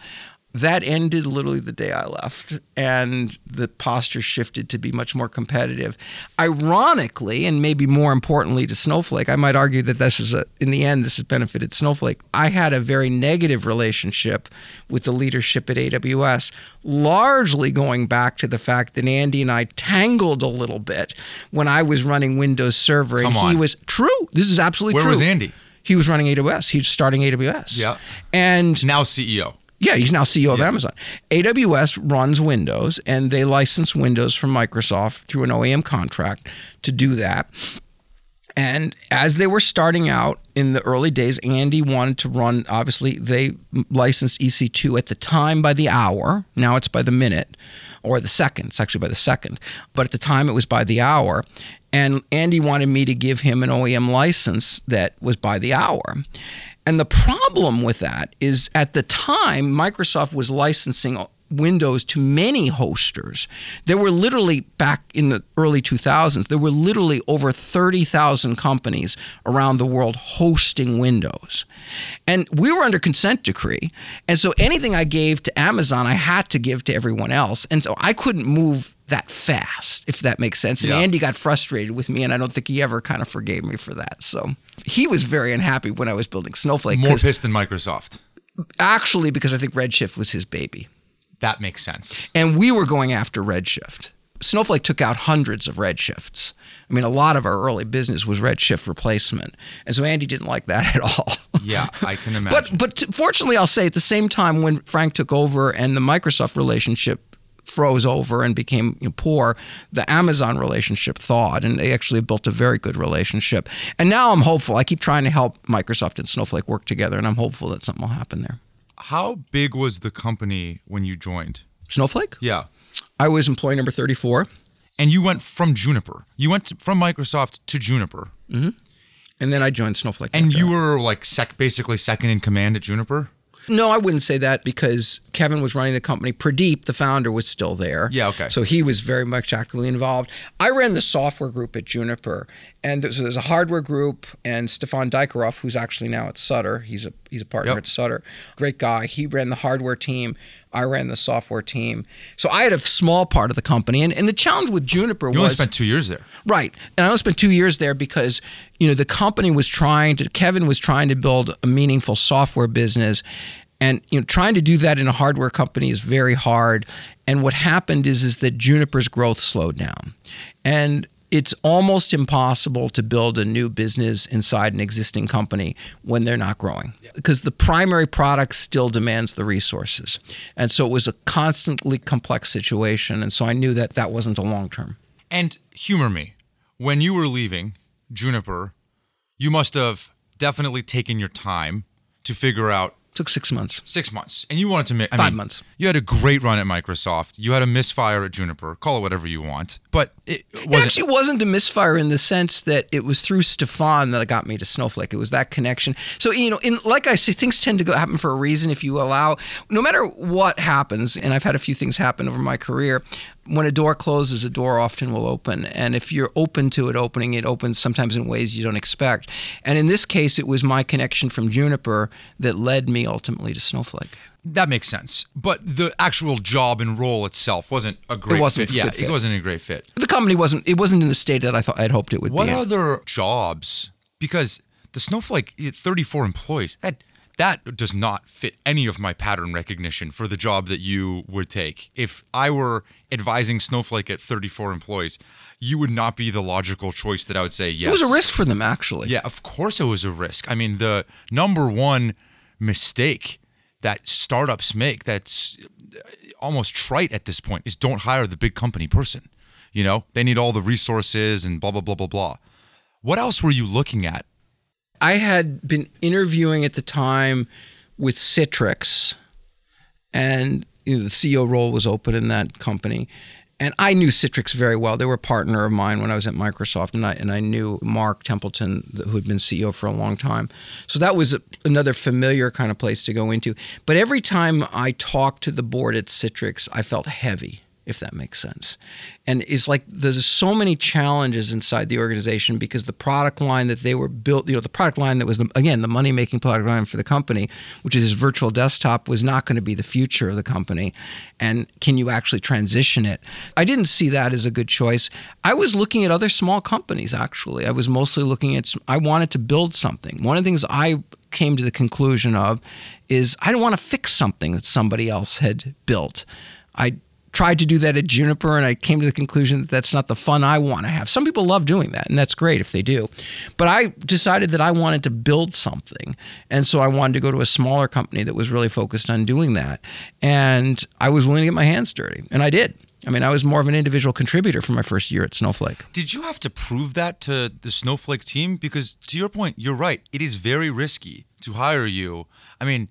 that ended literally the day I left, and the posture shifted to be much more competitive. Ironically, and maybe more importantly to Snowflake, I might argue that this is a, in the end, this has benefited Snowflake. I had a very negative relationship with the leadership at AWS, largely going back to the fact that Andy and I tangled a little bit when I was running Windows Server, and he was true. This is absolutely Where true. was Andy? He was running AWS. He was starting AWS. Yeah. And Now CEO. Yeah, he's now CEO of Amazon. AWS runs Windows and they license Windows from Microsoft through an OEM contract to do that. And as they were starting out in the early days, Andy wanted to run, obviously, they licensed EC2 at the time by the hour. Now it's by the minute or the second. It's actually by the second. But at the time, it was by the hour. And Andy wanted me to give him an OEM license that was by the hour. And the problem with that is at the time, Microsoft was licensing Windows to many hosters. There were literally, back in the early 2000s, there were literally over 30,000 companies around the world hosting Windows. And we were under consent decree. And so anything I gave to Amazon, I had to give to everyone else. And so I couldn't move that fast, if that makes sense. And Yeah. Andy got frustrated with me, and I don't think he ever kind of forgave me for that. So he was very unhappy when I was building Snowflake. More pissed than Microsoft. actually, because I think Redshift was his baby. That makes sense. And we were going after Redshift. Snowflake took out hundreds of Redshifts. I mean, a lot of our early business was Redshift replacement. And so Andy didn't like that *laughs* at all. Yeah, I can imagine. But but fortunately, I'll say at the same time when Frank took over and the Microsoft relationship froze over and became you know, poor, the Amazon relationship thawed, and they actually built a very good relationship. And now I'm hopeful. I keep trying to help Microsoft and Snowflake work together, and I'm hopeful that something will happen there. How big was the company when you joined? Snowflake? Yeah. I was employee number 34, And you went from Juniper. You went from Microsoft to Juniper. Mm-hmm. and then I joined Snowflake. And you that. were like sec- basically second in command at Juniper? No, I wouldn't say that because Kevin was running the company. Pradeep, the founder, was still there. Yeah, okay. So he was very much actively involved. I ran the software group at Juniper, and there's, there's a hardware group, and Stefan Dyckerhoff, who's actually now at Sutter, he's a he's a partner Yep. at Sutter, great guy. He ran the hardware team. I ran the software team. So I had a small part of the company, and, and the challenge with Juniper You was only spent two years there. Right. And I only spent two years there because, you know, the company was trying to, Kevin was trying to build a meaningful software business. And, you know, trying to do that in a hardware company is very hard. And what happened is, is that Juniper's growth slowed down. And it's almost impossible to build a new business inside an existing company when they're not growing because the primary product still demands the resources. And so it was a constantly complex situation. And so I knew that that wasn't a long term. And humor me. When you were leaving Juniper, you must have definitely taken your time to figure out took six months. six months. And you wanted to make Five months. You had a great run at Microsoft. You had a misfire at Juniper. Call it whatever you want. But it It wasn't. actually wasn't a misfire in the sense that it was through Stefan that it got me to Snowflake. It was that connection. So you know, in like I say, things tend to go happen for a reason. If you allow, no matter what happens, and I've had a few things happen over my career. When a door closes, a door often will open. And if you're open to it opening, it opens sometimes in ways you don't expect. And in this case, it was my connection from Juniper that led me ultimately to Snowflake. That makes sense. But the actual job and role itself wasn't a great It wasn't fit. a Yeah, fit. it wasn't a great fit. The company wasn't it wasn't in the state that I thought I'd hoped it would What be. What other jobs? Because the Snowflake, eh, 34 employees, that that does not fit any of my pattern recognition for the job that you would take. If I were advising Snowflake at 34 employees, you would not be the logical choice that I would say yes. It was a risk for them actually. Yeah, of course it was a risk. I mean, the number one mistake that startups make that's almost trite at this point is don't hire the big company person. You know, they need all the resources and blah, blah, blah, blah, blah. What else were you looking at? I had been interviewing at the time with Citrix, and you know, the CEO role was open in that company. And I knew Citrix very well. They were a partner of mine when I was at Microsoft, and I and I knew Mark Templeton, who had been CEO for a long time. So that was a, another familiar kind of place to go into. But every time I talked to the board at Citrix, I felt heavy if that makes sense. And it's like there's so many challenges inside the organization because the product line that they were built, you know, the product line that was the, again the money making product line for the company, which is virtual desktop, was not going to be the future of the company. And can you actually transition it? I didn't see that as a good choice. I was looking at other small companies actually. I was mostly looking at. I wanted to build something. One of the things I came to the conclusion of is I don't want to fix something that somebody else had built. I tried to do that at Juniper, and I came to the conclusion that that's not the fun I want to have. Some people love doing that, and that's great if they do. But I decided that I wanted to build something. And so I wanted to go to a smaller company that was really focused on doing that. And I was willing to get my hands dirty, and I did. I mean, I was more of an individual contributor for my first year at Snowflake. Did you have to prove that to the Snowflake team? Because to your point, you're right. It is very risky to hire you. I mean,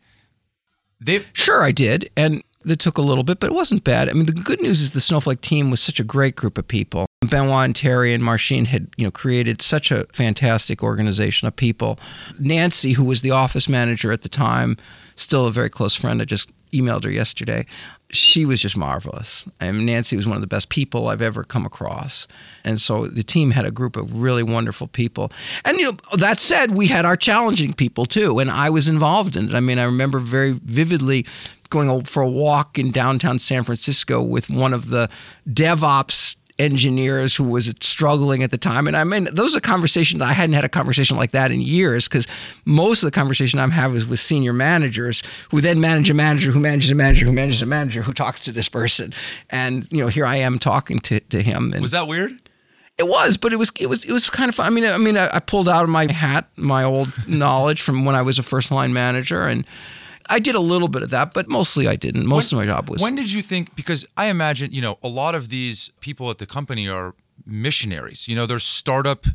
they Sure, I did. And that took a little bit, but it wasn't bad. I mean, the good news is the Snowflake team was such a great group of people. Benoit and Thierry and Marcin had, you know, created such a fantastic organization of people. Nancy, who was the office manager at the time, still a very close friend. I just emailed her yesterday. She was just marvelous. I mean, Nancy was one of the best people I've ever come across. And so the team had a group of really wonderful people. And you know, that said, we had our challenging people too, and I was involved in it. I mean, I remember very vividly going for a walk in downtown San Francisco with one of the DevOps engineers who was struggling at the time. And I mean, those are conversations I hadn't had a conversation like that in years because most of the conversation I'm having is with senior managers who then manage a manager who manages a manager who manages a manager who talks to this person. And you know, here I am talking to, to him. And was that weird? it was, but it was it was it was kind of fun. I mean, I mean, I, I pulled out of my hat my old *laughs* knowledge from when I was a first line manager, and I did a little bit of that, but mostly I didn't. Most when, of my job was. When did you think? Because I imagine, you know, a lot of these people at the company are missionaries. You know, they're startup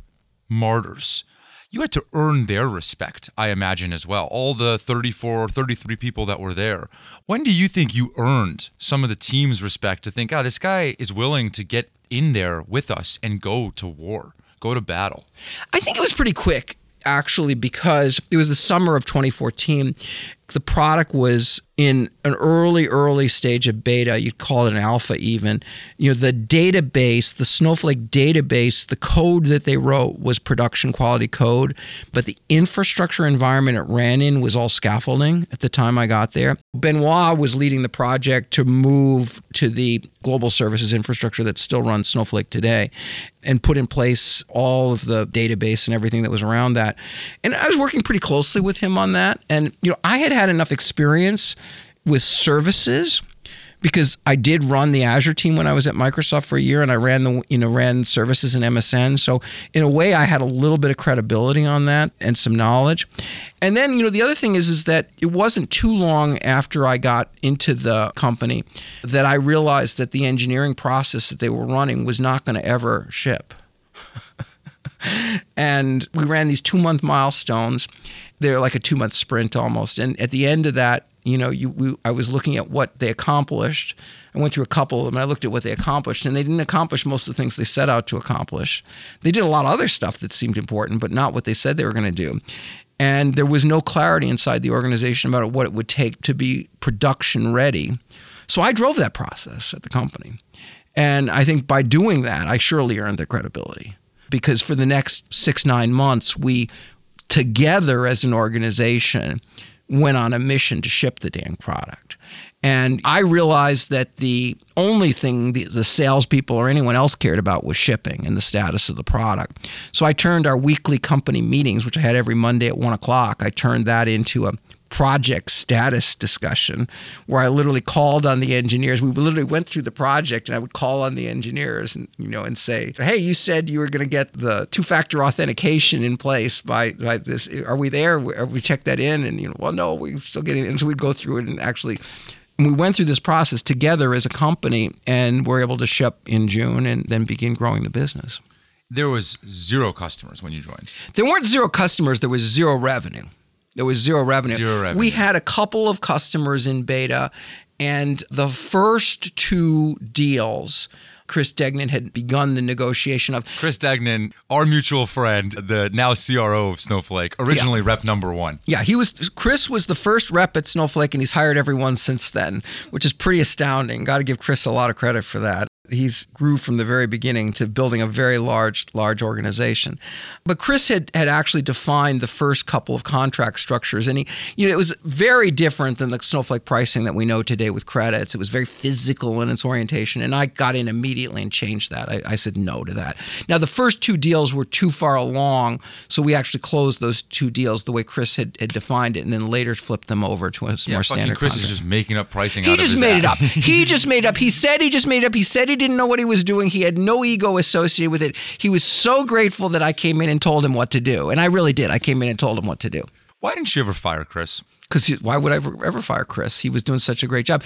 martyrs. You had to earn their respect, I imagine, as well. All the 34 33 people that were there. When do you think you earned some of the team's respect to think, oh, this guy is willing to get in there with us and go to war, go to battle? I think it was pretty quick actually because it was the summer of 2014 the product was in an early early stage of beta you'd call it an alpha even you know the database the snowflake database the code that they wrote was production quality code but the infrastructure environment it ran in was all scaffolding at the time i got there. Benoit was leading the project to move to the global services infrastructure that still runs snowflake today and put in place all of the database and everything that was around that. And i was working pretty closely with him on that. And you know i had had enough experience with services because I did run the Azure team when I was at Microsoft for a year and I ran the you know ran services in MSN so in a way I had a little bit of credibility on that and some knowledge and then you know the other thing is is that it wasn't too long after I got into the company that I realized that the engineering process that they were running was not going to ever ship *laughs* and we ran these two month milestones. They're like a two month sprint almost. And at the end of that, you know, you we, I was looking at what they accomplished. I went through a couple of them. And I looked at what they accomplished, and they didn't accomplish most of the things they set out to accomplish. They did a lot of other stuff that seemed important, but not what they said they were going to do. And there was no clarity inside the organization about what it would take to be production ready. So I drove that process at the company. And I think by doing that, I surely earned their credibility because for the next six, nine months, we together as an organization went on a mission to ship the dang product. And I realized that the only thing the, the, salespeople or anyone else cared about was shipping and the status of the product. So I turned our weekly company meetings, which I had every Monday at one o'clock, I turned that into a project status discussion where I literally called on the engineers. We literally went through the project and I would call on the engineers and you know and say, "Hey, you said you were going to get the two-factor authentication in place by by this. Are we there? Are we checked that in?" And you know, well, no, we're still getting. It. And so we'd go through it and actually. And we went through this process together as a company and were able to ship in June and then begin growing the business. There was zero customers when you joined. There weren't zero customers, there was zero revenue. There was zero revenue. Zero revenue. We had a couple of customers in beta, and the first two deals. Chris Degnan had begun the negotiation of. Chris Degnan, our mutual friend, the now CRO of Snowflake, originally yeah. rep number one. Yeah, he was. Chris was the first rep at Snowflake, and he's hired everyone since then, which is pretty astounding. Got to give Chris a lot of credit for that he's grew from the very beginning to building a very large large organization. But chris had had actually defined the first couple of contract structures and he you know it was very different than the snowflake pricing that we know today with credits. It was very physical in its orientation and i got in immediately and changed that. I, I said no to that. Now the first two deals were too far along so we actually closed those two deals the way chris had, had defined it and then later flipped them over to a yeah, more standard chris contract. is just making up pricing he just made ass. it up. He just made it up. He said he just made it up. He said he didn't know what he was doing. He had no ego associated with it. He was so grateful that I came in and told him what to do. And I really did. I came in and told him what to do. Why didn't you ever fire Chris? Because why would I ever, ever fire Chris? He was doing such a great job.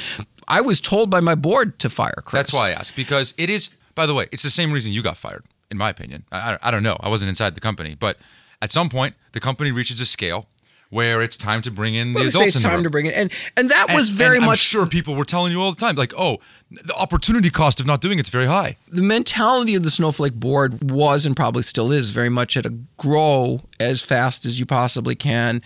I was told by my board to fire Chris. That's why I asked. Because it is, by the way, it's the same reason you got fired, in my opinion. I, I don't know. I wasn't inside the company. But at some point, the company reaches a scale where it's time to bring in the well, adults. It's time to bring it, and and that and, was very and much. I'm sure people were telling you all the time, like, oh, the opportunity cost of not doing it's very high. The mentality of the Snowflake board was, and probably still is, very much at a grow as fast as you possibly can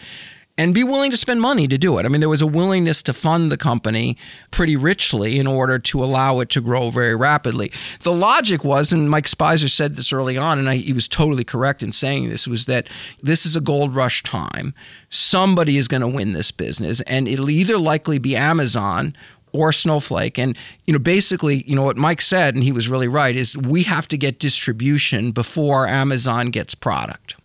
and be willing to spend money to do it. I mean, there was a willingness to fund the company pretty richly in order to allow it to grow very rapidly. The logic was, and Mike Speiser said this early on, and I, he was totally correct in saying this, was that this is a gold rush time. Somebody is going to win this business, and it'll either likely be Amazon or Snowflake. And, you know, basically, you know, what Mike said, and he was really right, is we have to get distribution before Amazon gets product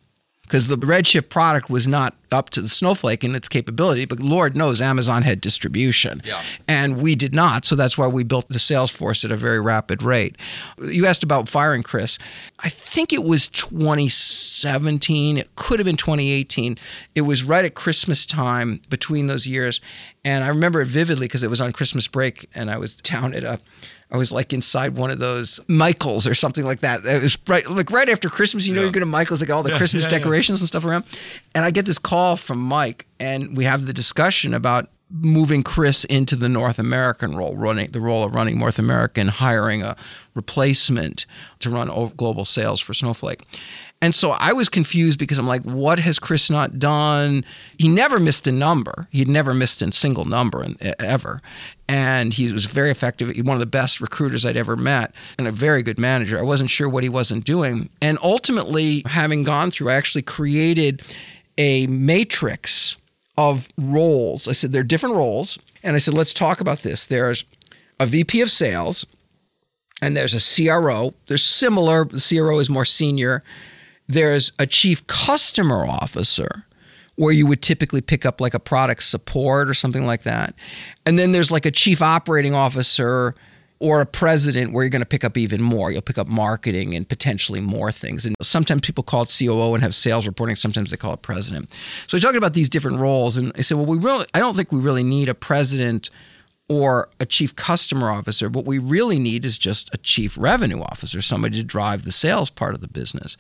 because the Redshift product was not up to the Snowflake in its capability, but Lord knows Amazon had distribution. Yeah. And we did not. So that's why we built the sales force at a very rapid rate. You asked about firing Chris. I think it was 2017. It could have been 2018. It was right at Christmas time between those years. And I remember it vividly because it was on Christmas break and I was down at a I was like inside one of those Michaels or something like that. It was right, like right after Christmas. You know, yeah. you go to Michaels, like all the yeah, Christmas yeah, decorations and stuff around. And I get this call from Mike, and we have the discussion about moving Chris into the North American role, running the role of running North American, hiring a replacement to run global sales for Snowflake. And so I was confused because I'm like, what has Chris not done? He never missed a number. He'd never missed a single number ever. And he was very effective. One of the best recruiters I'd ever met and a very good manager. I wasn't sure what he wasn't doing. And ultimately, having gone through, I actually created a matrix of roles. I said, there are different roles. And I said, let's talk about this. There's a VP of sales, and there's a CRO. They're similar. The CRO is more senior there's a chief customer officer where you would typically pick up like a product support or something like that. And then there's like a chief operating officer or a president where you're going to pick up even more. You'll pick up marketing and potentially more things. And sometimes people call it COO and have sales reporting. Sometimes they call it president. So we're talking about these different roles. And I said, well, we really, I don't think we really need a president or a chief customer officer. What we really need is just a chief revenue officer, somebody to drive the sales part of the business.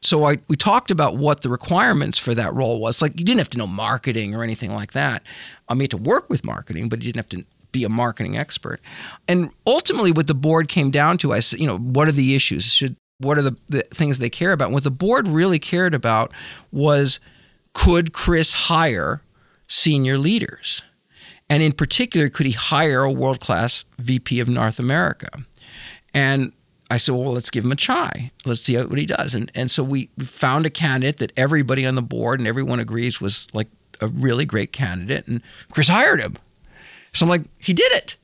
So I, we talked about what the requirements for that role was. Like you didn't have to know marketing or anything like that. I mean, to work with marketing, but you didn't have to be a marketing expert. And ultimately, what the board came down to, I said, you know, what are the issues? Should what are the, the things they care about? And what the board really cared about was could Chris hire senior leaders? And in particular, could he hire a world class VP of North America? And I said, well, let's give him a try. Let's see what he does. And and so we found a candidate that everybody on the board and everyone agrees was like a really great candidate. And Chris hired him. So I'm like, he did it.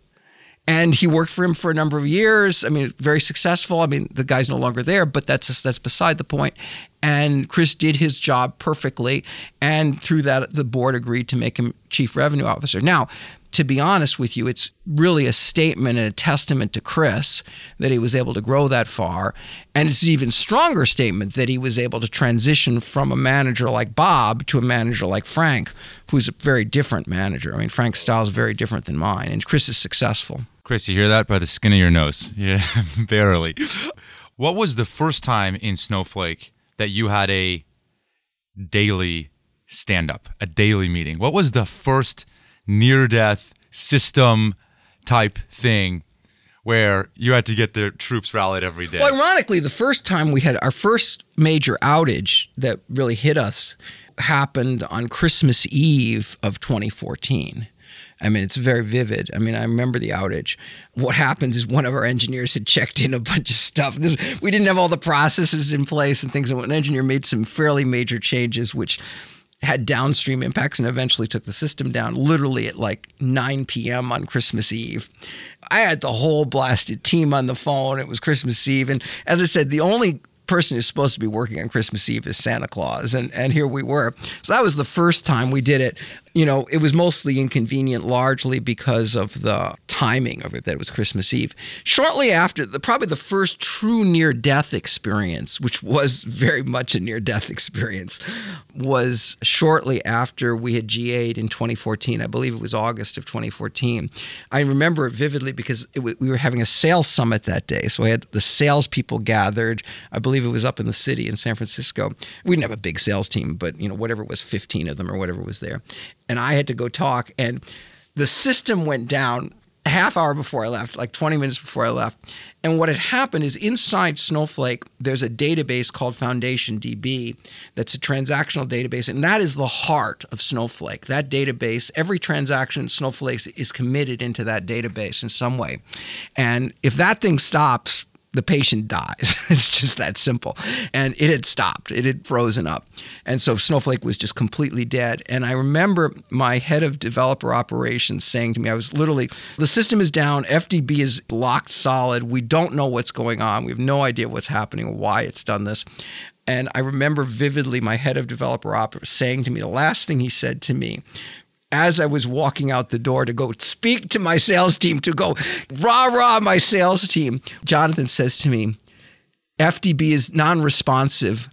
And he worked for him for a number of years. I mean, very successful. I mean, the guy's no longer there, but that's that's beside the point. And Chris did his job perfectly, and through that, the board agreed to make him chief revenue officer. Now, to be honest with you, it's really a statement and a testament to Chris that he was able to grow that far. And it's an even stronger statement that he was able to transition from a manager like Bob to a manager like Frank, who's a very different manager. I mean, Frank's style is very different than mine, and Chris is successful. Chris, you hear that by the skin of your nose? *laughs* Yeah, barely. What was the first time in Snowflake that you had a daily stand up, a daily meeting? What was the first near death system type thing where you had to get the troops rallied every day. Well, ironically, the first time we had our first major outage that really hit us happened on Christmas Eve of 2014. I mean, it's very vivid. I mean, I remember the outage. What happened is one of our engineers had checked in a bunch of stuff. We didn't have all the processes in place and things. And an engineer made some fairly major changes, which had downstream impacts and eventually took the system down literally at like 9 p.m. on Christmas Eve. I had the whole blasted team on the phone. It was Christmas Eve. And as I said, the only person who's supposed to be working on Christmas Eve is Santa Claus. And, and here we were. So that was the first time we did it you know, it was mostly inconvenient largely because of the timing of it, that it was Christmas Eve. Shortly after, the, probably the first true near death experience, which was very much a near death experience, was shortly after we had GA'd in 2014. I believe it was August of 2014. I remember it vividly because it w- we were having a sales summit that day. So I had the salespeople gathered. I believe it was up in the city in San Francisco. We didn't have a big sales team, but, you know, whatever it was, 15 of them or whatever was there and I had to go talk. And the system went down a half hour before I left, like 20 minutes before I left. And what had happened is inside Snowflake, there's a database called Foundation DB that's a transactional database. And that is the heart of Snowflake. That database, every transaction Snowflake is committed into that database in some way. And if that thing stops, the patient dies. *laughs* it's just that simple. And it had stopped, it had frozen up. And so Snowflake was just completely dead. And I remember my head of developer operations saying to me, I was literally, the system is down, FDB is locked solid. We don't know what's going on. We have no idea what's happening or why it's done this. And I remember vividly my head of developer ops saying to me, the last thing he said to me as I was walking out the door to go speak to my sales team, to go rah rah my sales team, Jonathan says to me, FDB is non responsive.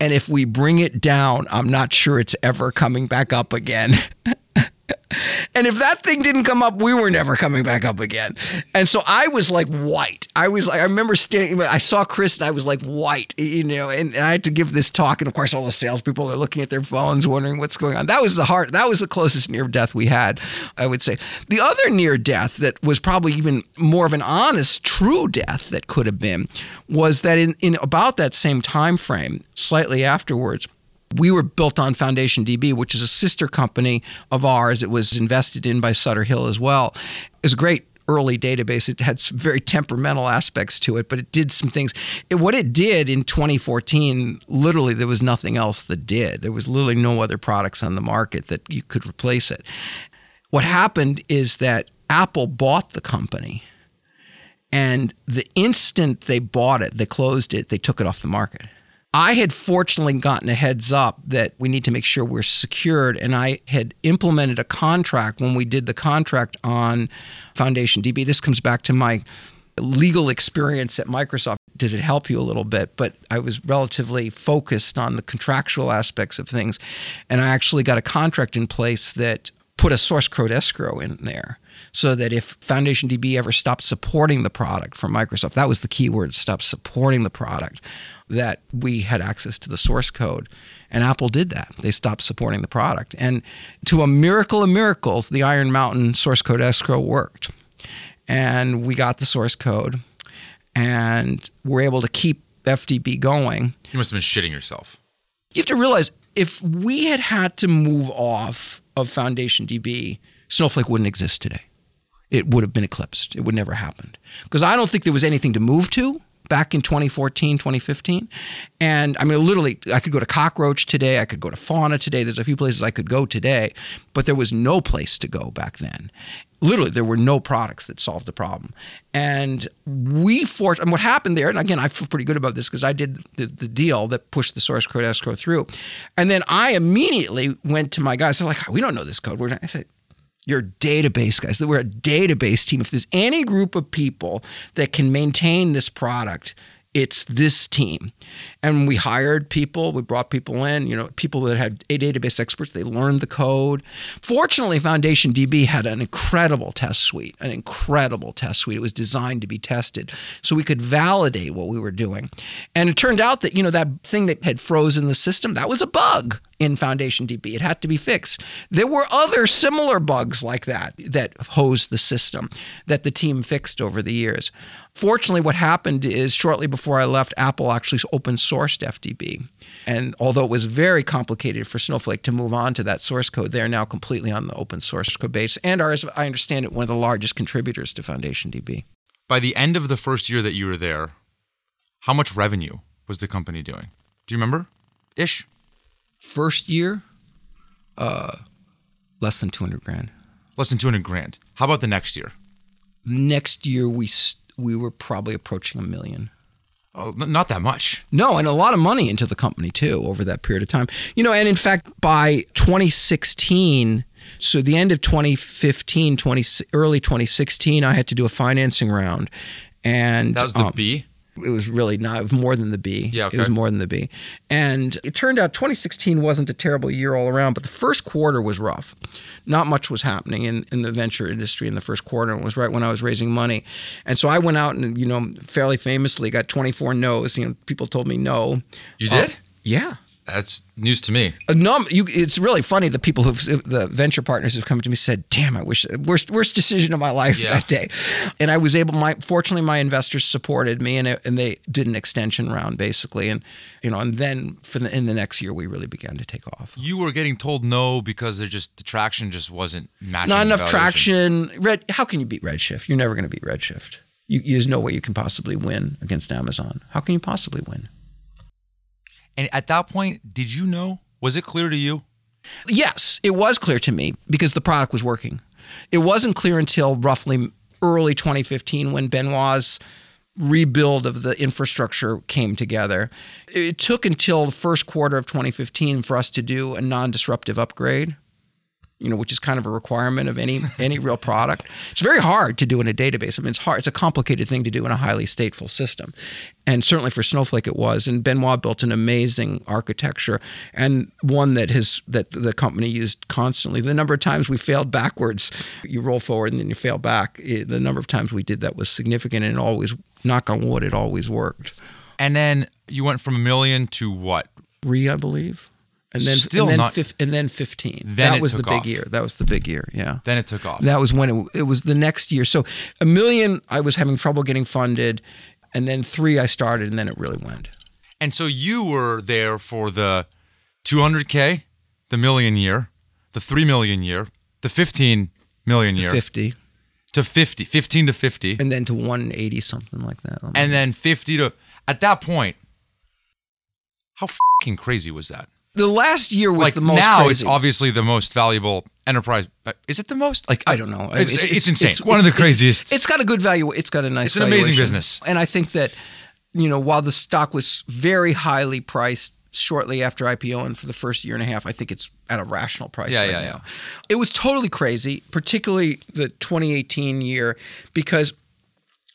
And if we bring it down, I'm not sure it's ever coming back up again. *laughs* And if that thing didn't come up, we were never coming back up again. And so I was like white. I was like, I remember standing, I saw Chris and I was like white, you know, and, and I had to give this talk. And of course, all the salespeople are looking at their phones, wondering what's going on. That was the heart. That was the closest near death we had, I would say. The other near death that was probably even more of an honest, true death that could have been was that in, in about that same time frame, slightly afterwards, we were built on Foundation DB, which is a sister company of ours. It was invested in by Sutter Hill as well. It was a great early database. It had some very temperamental aspects to it, but it did some things. It, what it did in 2014, literally, there was nothing else that did. There was literally no other products on the market that you could replace it. What happened is that Apple bought the company. And the instant they bought it, they closed it, they took it off the market. I had fortunately gotten a heads up that we need to make sure we're secured. And I had implemented a contract when we did the contract on Foundation DB. This comes back to my legal experience at Microsoft. Does it help you a little bit? But I was relatively focused on the contractual aspects of things. And I actually got a contract in place that put a source code escrow in there so that if Foundation DB ever stopped supporting the product from Microsoft, that was the key word, stop supporting the product that we had access to the source code. And Apple did that. They stopped supporting the product. And to a miracle of miracles, the Iron Mountain source code escrow worked. And we got the source code and we're able to keep FDB going. You must have been shitting yourself. You have to realize if we had had to move off of Foundation DB, Snowflake wouldn't exist today. it would have been eclipsed. It would never happened because I don't think there was anything to move to back in 2014, 2015. And I mean, literally, I could go to Cockroach today. I could go to Fauna today. There's a few places I could go today, but there was no place to go back then. Literally, there were no products that solved the problem. And we forced, and what happened there, and again, I feel pretty good about this because I did the, the deal that pushed the source code escrow through. And then I immediately went to my guys. They're like, we don't know this code. We're. I said, you're database guys. We're a database team. If there's any group of people that can maintain this product, it's this team. And we hired people, we brought people in, you know, people that had a database experts, they learned the code. Fortunately, Foundation DB had an incredible test suite, an incredible test suite. It was designed to be tested so we could validate what we were doing. And it turned out that, you know, that thing that had frozen the system, that was a bug in Foundation DB. It had to be fixed. There were other similar bugs like that that hosed the system that the team fixed over the years. Fortunately, what happened is shortly before I left, Apple actually open sourced FDB. And although it was very complicated for Snowflake to move on to that source code, they're now completely on the open source code base and are, as I understand it, one of the largest contributors to Foundation DB. By the end of the first year that you were there, how much revenue was the company doing? Do you remember? Ish. First year, uh, less than 200 grand. Less than 200 grand. How about the next year? Next year, we we were probably approaching a million. Oh, not that much. No, and a lot of money into the company too over that period of time. You know, and in fact, by 2016, so the end of 2015, 20, early 2016, I had to do a financing round, and that was the um, B it was really not it was more than the B. Yeah, okay. it was more than the B. And it turned out 2016 wasn't a terrible year all around, but the first quarter was rough. Not much was happening in, in the venture industry in the first quarter. It was right when I was raising money, and so I went out and you know fairly famously got 24 no's. You know, people told me no. You did? Uh, yeah. That's news to me. Num- you, it's really funny. The people who the venture partners have come to me said, "Damn, I wish worst worst decision of my life yeah. that day." And I was able. My fortunately, my investors supported me, and it, and they did an extension round basically, and you know, and then for the, in the next year, we really began to take off. You were getting told no because there just the traction just wasn't matching. Not enough traction. Red. How can you beat Redshift? You're never going to beat Redshift. You, there's no way you can possibly win against Amazon. How can you possibly win? And at that point, did you know? Was it clear to you? Yes, it was clear to me because the product was working. It wasn't clear until roughly early 2015 when Benoit's rebuild of the infrastructure came together. It took until the first quarter of 2015 for us to do a non disruptive upgrade you know, which is kind of a requirement of any any real product. It's very hard to do in a database. I mean, it's hard. It's a complicated thing to do in a highly stateful system, and certainly for Snowflake it was. And Benoit built an amazing architecture and one that his that the company used constantly. The number of times we failed backwards, you roll forward and then you fail back. Eh, the number of times we did that was significant, and it always, knock on wood, it always worked. And then you went from a million to what? Three, I believe and then still and then not. Fif- and then fifteen. Then that was the big off. year. That was the big year. Yeah. Then it took off. That was when it, it was the next year. So a million, I was having trouble getting funded, and then three, I started, and then it really went. And so you were there for the 200k, the million year, the three million year, the 15 million year, 50 to 50, 15 to 50, and then to 180 something like that. And then 50 to at that point. How fucking crazy was that? The last year was like the most. Now crazy. it's obviously the most valuable enterprise. Uh, is it the most? Like I don't know. It's, it's, it's insane. It's, One of the craziest. it's got a good value. It's got a nice. It's an amazing business. And I think that you know while the stock was very highly priced shortly after IPO and for the first year and a half, I think it's at a rational price yeah, right yeah, now. Yeah. It was totally crazy, particularly the 2018 year, because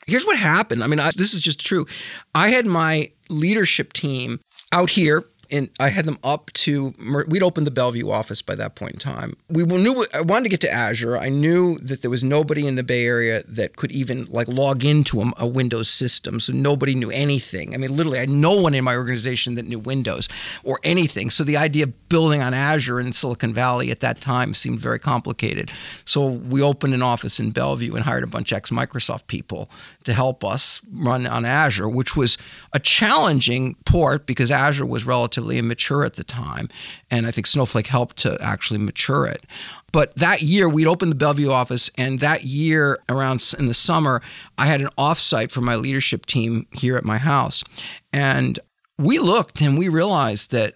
here's what happened. I mean, I, this is just true. I had my leadership team out here and I had them up to we'd opened the Bellevue office by that point in time. We knew I wanted to get to Azure. I knew that there was nobody in the Bay Area that could even like log into a, a, Windows system, so nobody knew anything. I mean, literally, I had no one in my organization that knew Windows or anything. So the idea of building on Azure in Silicon Valley at that time seemed very complicated. So we opened an office in Bellevue and hired a bunch of ex Microsoft people to help us run on Azure, which was a challenging port because Azure was relatively immature at the time. And I think Snowflake helped to actually mature it. But that year, we'd opened the Bellevue office, and that year, around in the summer, I had an offsite for my leadership team here at my house. And we looked and we realized that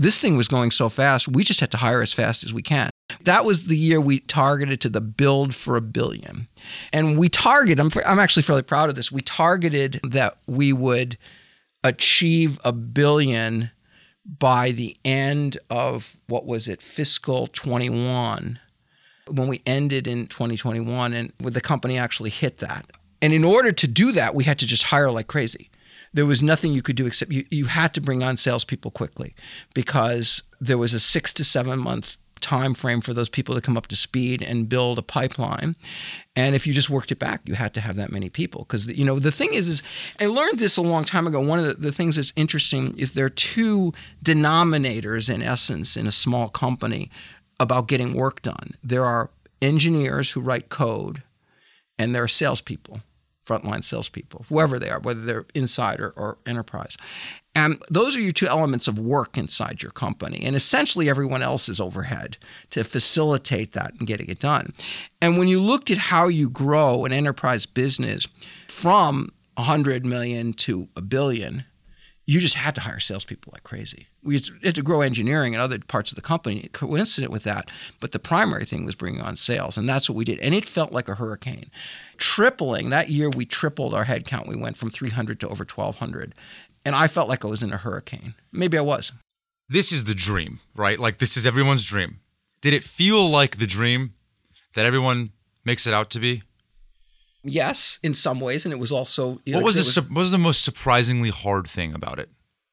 this thing was going so fast, we just had to hire as fast as we can. That was the year we targeted to the build for a billion. And we targeted, I'm, I'm actually fairly proud of this, we targeted that we would achieve a billion by the end of what was it, fiscal 21, when we ended in 2021, and the company actually hit that. And in order to do that, we had to just hire like crazy. There was nothing you could do except you, you had to bring on salespeople quickly because there was a six to seven month time frame for those people to come up to speed and build a pipeline. And if you just worked it back you had to have that many people. Because you know the thing is is i learned this a long time ago. One of the, the things that's interesting is there are two denominators in essence in a small company about getting work done. There are engineers who write code and there are salespeople frontline salespeople, whoever they are, whether they're inside or, or, enterprise. And those are your two elements of work inside your company. And essentially, everyone else is overhead to facilitate that and getting it done. And when you looked at how you grow an enterprise business from 100 million to a billion, you just had to hire salespeople like crazy. We had to grow engineering and other parts of the company coincident with that. But the primary thing was bringing on sales, and that's what we did. And it felt like a hurricane. Tripling that year, we tripled our headcount. We went from 300 to over 1,200, and I felt like I was in a hurricane. Maybe I was. This is the dream, right? Like this is everyone's dream. Did it feel like the dream that everyone makes it out to be? Yes, in some ways, and it was also. what was, the, was, what was the most surprisingly hard thing about it?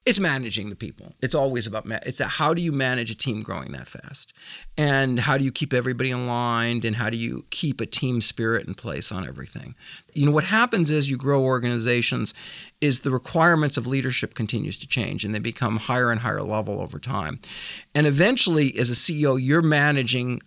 It's managing the people. It's always about ma- it's that how do you manage a team growing that fast, and how do you keep everybody aligned, and how do you keep a team spirit in place on everything. You know what happens as you grow organizations is the requirements of leadership continues to change, and they become higher and higher level over time, and eventually, as a CEO, you're managing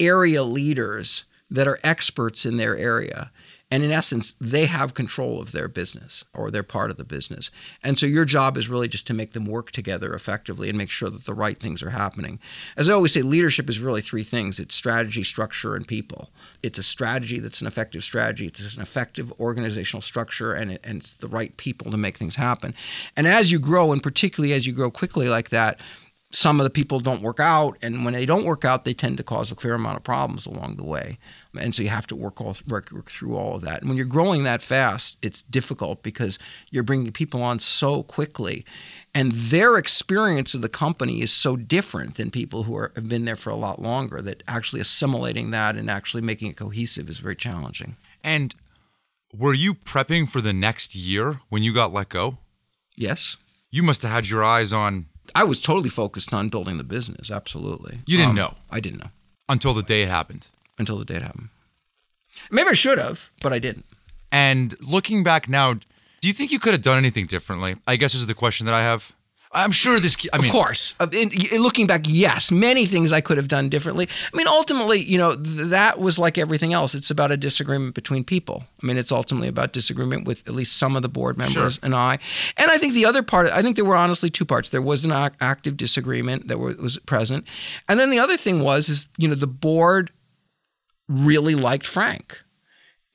area leaders that are experts in their area and in essence, they have control of their business or they're part of the business. And so your job is really just to make them work together effectively and make sure that the right things are happening. As I always say, leadership is really three things it's strategy, structure, and people. It's a strategy that's an effective strategy, it's an effective organizational structure, and, it, and it's the right people to make things happen. And as you grow, and particularly as you grow quickly like that, some of the people don't work out, and when they don't work out, they tend to cause a fair amount of problems along the way. And so you have to work all work, work through all of that. And when you're growing that fast, it's difficult because you're bringing people on so quickly, and their experience of the company is so different than people who are, have been there for a lot longer. That actually assimilating that and actually making it cohesive is very challenging. And were you prepping for the next year when you got let go? Yes. You must have had your eyes on I was totally focused on building the business. Absolutely. You didn't um, know. I didn't know until the day it happened. Until the day it happened. Maybe I should have, but I didn't. And looking back now, do you think you could have done anything differently? I guess this is the question that I have. I'm sure this. I mean, of course. In, in looking back, yes, many things I could have done differently. I mean, ultimately, you know, th- that was like everything else. It's about a disagreement between people. I mean, it's ultimately about disagreement with at least some of the board members sure. and I. And I think the other part, I think there were honestly two parts. There was an active disagreement that was present, and then the other thing was, is you know, the board really liked Frank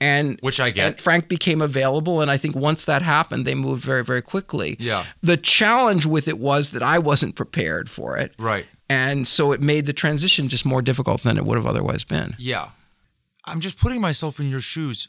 and which I get. Frank became available, and I think once that happened, they moved very, very quickly. Yeah. The challenge with it was that I wasn't prepared for it. Right. And so it made the transition just more difficult than it would have otherwise been. Yeah. I'm just putting myself in your shoes.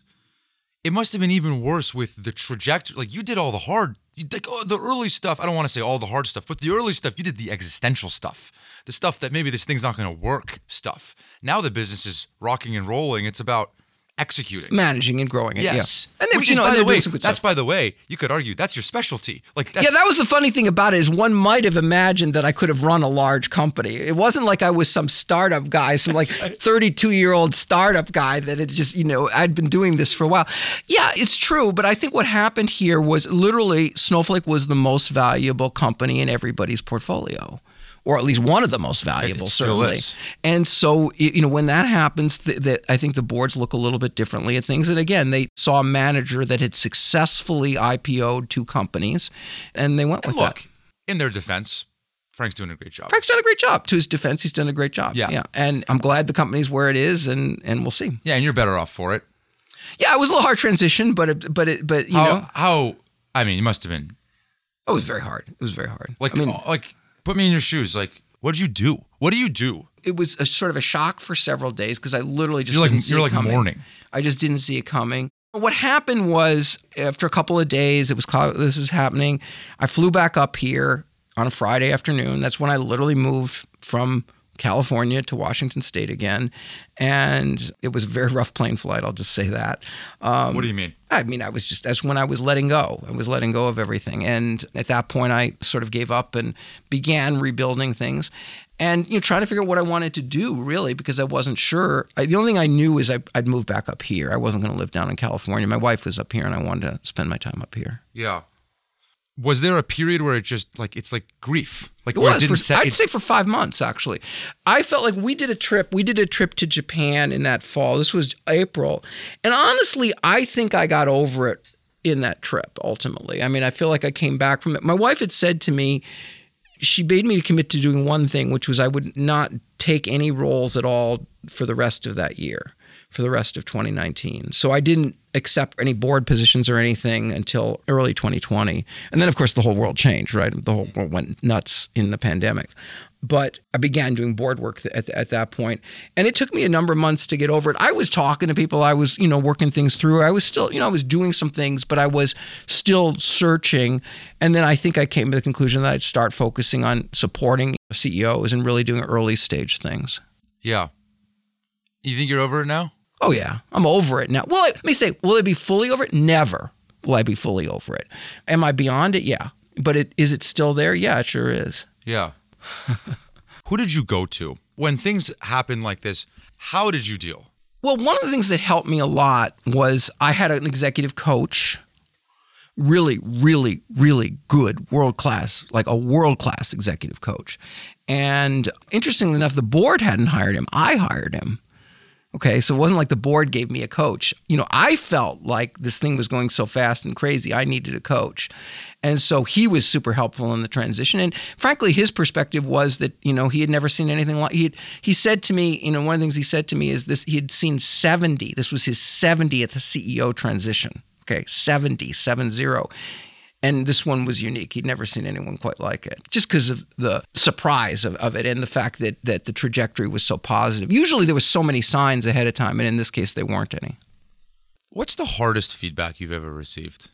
It must have been even worse with the trajectory. Like you did all the hard, like oh, the early stuff. I don't want to say all the hard stuff, but the early stuff, you did the existential stuff, the stuff that maybe this thing's not going to work stuff. Now the business is rocking and rolling. It's about executing, managing, and growing it. Yes, yeah. and then, which is know, by the way, that's by the way, you could argue that's your specialty. Like, yeah, that was the funny thing about it is one might have imagined that I could have run a large company. It wasn't like I was some startup guy, some like thirty-two year old startup guy that had just you know I'd been doing this for a while. Yeah, it's true, but I think what happened here was literally Snowflake was the most valuable company in everybody's portfolio or at least one of the most valuable, certainly. Is. And so, you know, when that happens, th- that I think the boards look a little bit differently at things. And again, they saw a manager that had successfully IPO'd two companies, and they went and with look, that. in their defense, Frank's doing a great job. Frank's done a great job. To his defense, he's done a great job. Yeah. yeah. And I'm glad the company's where it is, and and we'll see. Yeah, and you're better off for it. Yeah, it was a little hard transition, but it, but it, but you How know, how I mean, it must have been oh, it was very hard. It was very hard. like I mean, uh, like put me in your shoes. Like, what did you do? What do you do? it was a sort of a shock for several days because I literally just You're like you're it like coming. mourning. I just didn't see it coming. What happened was after a couple of days, it was clau- this is happening. I flew back up here on a Friday afternoon. That's when I literally moved from California to Washington State again, and it was a very rough plane flight. I'll just say that. Um, What do you mean? I mean, I was just, that's when I was letting go. I was letting go of everything. And at that point, I sort of gave up and began rebuilding things and, you know, trying to figure out what I wanted to do really because I wasn't sure. I, the only thing I knew is I, I'd move back up here. I wasn't going to live down in California. My wife was up here and I wanted to spend my time up here. Yeah. Was there a period where it just like it's like grief? Like It was. it didn't for, set I'd it- say for five months, actually. I felt like we did a trip. We did a trip to Japan in that fall. This was April. And honestly, I think I got over it in that trip ultimately. I mean, I feel like I came back from it. My wife had said to me, she made me to commit to doing one thing, which was I would not take any roles at all for the rest of that year, for the rest of 2019. So I didn't accept any board positions or anything until early 2020. And then, of course, the whole world changed, right? The whole world went nuts in the pandemic. But I began doing board work at, at that point, and it took me a number of months to get over it. I was talking to people, I was, you know, working things through. I was still, you know, I was doing some things, but I was still searching. And then I think I came to the conclusion that I'd start focusing on supporting CEOs and really doing early stage things. Yeah. You think you're over it now? Oh yeah, I'm over it now. Well, let me say, will I be fully over it? Never will I be fully over it. Am I beyond it? Yeah. But it, is it still there? Yeah, it sure is. Yeah. *laughs* Who did you go to when things happen like this? How did you deal? Well, one of the things that helped me a lot was I had an executive coach, really, really, really good, world class, like a world class executive coach. And interestingly enough, the board hadn't hired him. I hired him. Okay, so it wasn't like the board gave me a coach. You know, I felt like this thing was going so fast and crazy, I needed a coach. And so he was super helpful in the transition. And frankly, his perspective was that, you know, he had never seen anything like he had, he said to me, you know, one of the things he said to me is this he had seen 70. This was his 70th CEO transition. Okay, 70, 70. And this one was unique. He'd never seen anyone quite like it, just because of the surprise of, of it and the fact that that the trajectory was so positive. Usually there was so many signs ahead of time, and in this case, there weren't any. What's the hardest feedback you've ever received?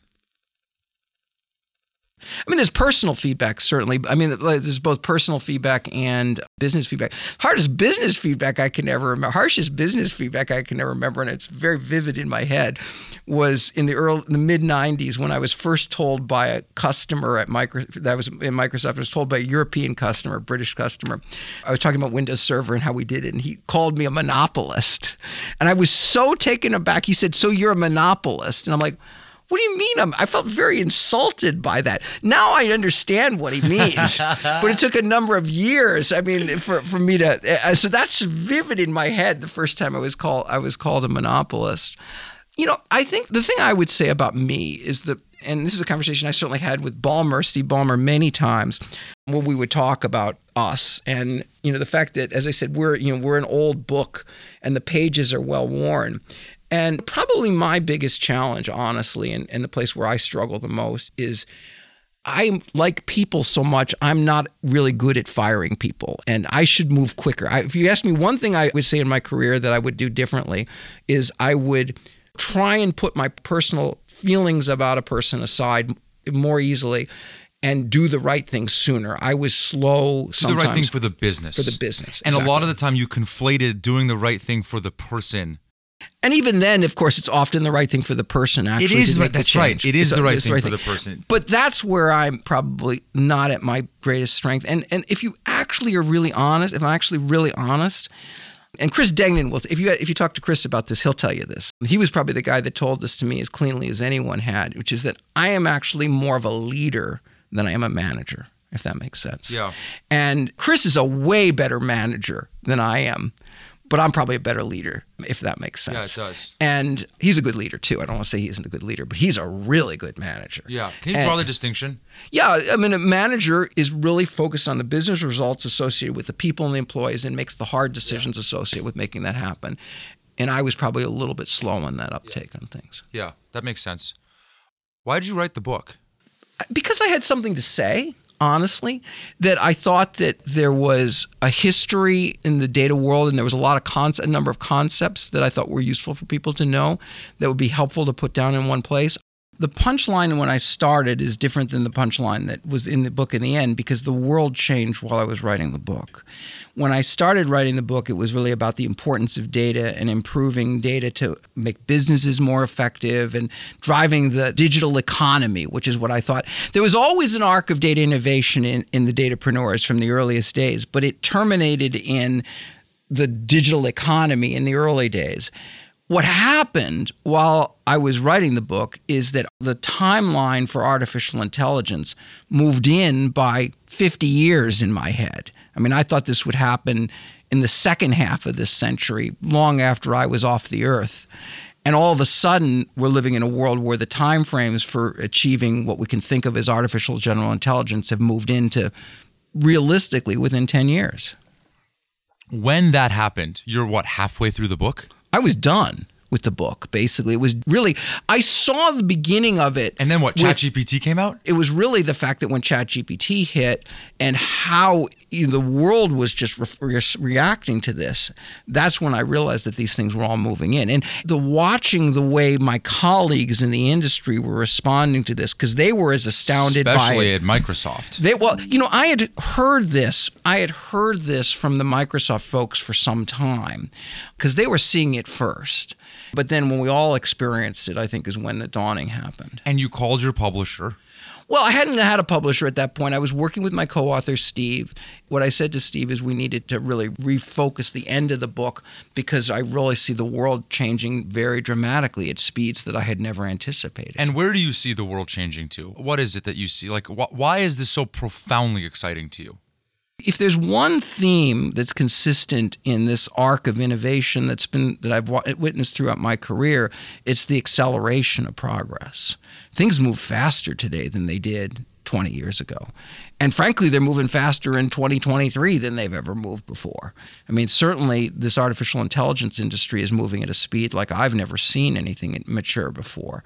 I mean, there's personal feedback, certainly. I mean, there's both personal feedback and business feedback. Hardest business feedback I can ever remember, harshest business feedback I can ever remember, and it's very vivid in my head, was in the early, the mid 90s when I was first told by a customer at Micro, that was in Microsoft, I was told by a European customer, British customer. I was talking about Windows Server and how we did it, and he called me a monopolist. And I was so taken aback. He said, So you're a monopolist? And I'm like, what do you mean? I'm, I felt very insulted by that. Now I understand what he means, *laughs* but it took a number of years. I mean, for, for me to uh, so that's vivid in my head. The first time I was called I was called a monopolist. You know, I think the thing I would say about me is that, and this is a conversation I certainly had with Ballmer, Steve Ballmer, many times, when we would talk about us and you know the fact that, as I said, we're you know we're an old book and the pages are well worn. And probably my biggest challenge, honestly, and, and the place where I struggle the most is I like people so much, I'm not really good at firing people, and I should move quicker. I, if you ask me one thing I would say in my career that I would do differently, is I would try and put my personal feelings about a person aside more easily and do the right thing sooner. I was slow Do the right thing for the business. For the business, And a lot of the time you conflated doing the right thing for the person. And even then, of course, it's often the right thing for the person. Actually, is to right- make the that's right. It is It's- the right it's thing for the person. But that's where I'm probably not at my greatest strength. And and if you actually are really honest, if I'm actually really honest, and Chris Degnan will, if you if you talk to Chris about this, he'll tell you this. He was probably the guy that told this to me as cleanly as anyone had, which is that I am actually more of a leader than I am a manager. If that makes sense. Yeah. And Chris is a way better manager than I am. But I'm probably a better leader, if that makes sense. Yeah, it does. And he's a good leader too. I don't want to say he isn't a good leader, but he's a really good manager. Yeah. Can you draw the distinction? Yeah, I mean, a manager is really focused on the business results associated with the people and the employees and makes the hard decisions associated with making that happen. And I was probably a little bit slow on that uptake on things. Yeah, that makes sense. Why did you write the book? Because I had something to say honestly, that I thought that there was a history in the data world and there was a lot of a number of concepts that I thought were useful for people to know that would be helpful to put down in one place. The punchline when I started is different than the punchline that was in the book in the end because the world changed while I was writing the book. When I started writing the book, it was really about the importance of data and improving data to make businesses more effective and driving the digital economy, which is what I thought. There was always an arc of data innovation in, in the datapreneurs from the earliest days, but it terminated in the digital economy in the early days. What happened while I was writing the book is that the timeline for artificial intelligence moved in by 50 years in my head. I mean, I thought this would happen in the second half of this century, long after I was off the earth. And all of a sudden, we're living in a world where the timeframes for achieving what we can think of as artificial general intelligence have moved into realistically within 10 years. When that happened, you're what, halfway through the book? I was done with the book. Basically, it was really I saw the beginning of it. And then what? ChatGPT came out. It was really the fact that when ChatGPT hit and how you know, the world was just re- reacting to this. That's when I realized that these things were all moving in, and the watching the way my colleagues in the industry were responding to this because they were as astounded Especially by at Microsoft. They well, you know, I had heard this. I had heard this from the Microsoft folks for some time because they were seeing it first. But then when we all experienced it, I think is when the dawning happened. And you called your publisher. Well, I hadn't had a publisher at that point. I was working with my co author, Steve. What I said to Steve is we needed to really refocus the end of the book because I really see the world changing very dramatically at speeds that I had never anticipated. And where do you see the world changing to? What is it that you see? Like, wh- why is this so profoundly exciting to you? If there's one theme that's consistent in this arc of innovation that's been that I've witnessed throughout my career, it's the acceleration of progress. Things move faster today than they did 20 years ago. And frankly, they're moving faster in 2023 than they've ever moved before. I mean, certainly this artificial intelligence industry is moving at a speed like I've never seen anything mature before.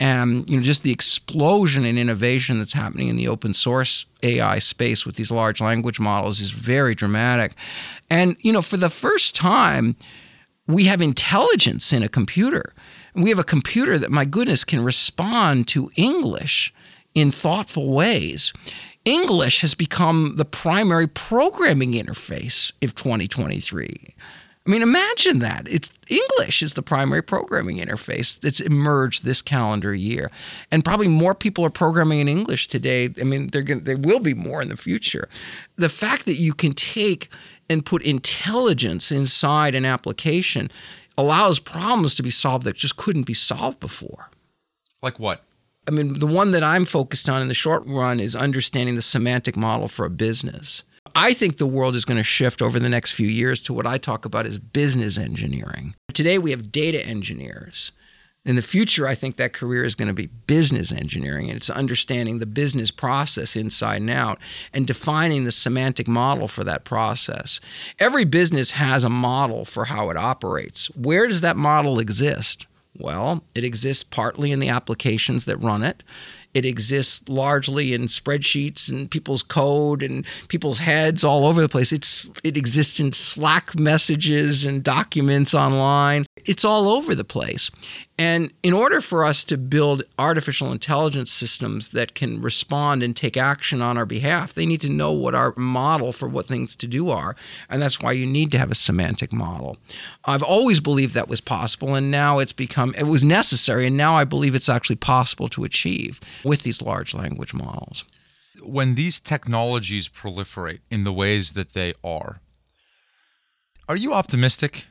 And you know, just the explosion in innovation that's happening in the open source AI space with these large language models is very dramatic. And you know, for the first time, we have intelligence in a computer. We have a computer that, my goodness, can respond to English in thoughtful ways. English has become the primary programming interface of 2023. I mean, imagine that. It's English is the primary programming interface that's emerged this calendar year, and probably more people are programming in English today. I mean, they're going there will be more in the future. The fact that you can take and put intelligence inside an application allows problems to be solved that just couldn't be solved before. Like what? I mean, the one that I'm focused on in the short run is understanding the semantic model for a business. I think the world is going to shift over the next few years to what I talk about as business engineering. Today we have data engineers. In the future, I think that career is going to be business engineering, and it's understanding the business process inside and out and defining the semantic model for that process. Every business has a model for how it operates. Where does that model exist? Well, it exists partly in the applications that run it. It exists largely in spreadsheets and people's code and people's heads all over the place. It's it exists in Slack messages and documents online. It's all over the place. And in order for us to build artificial intelligence systems that can respond and take action on our behalf, they need to know what our model for what things to do are. And that's why you need to have a semantic model. I've always believed that was possible, and now it's become, it was necessary, and now I believe it's actually possible to achieve with these large language models. When these technologies proliferate in the ways that they are, are you optimistic?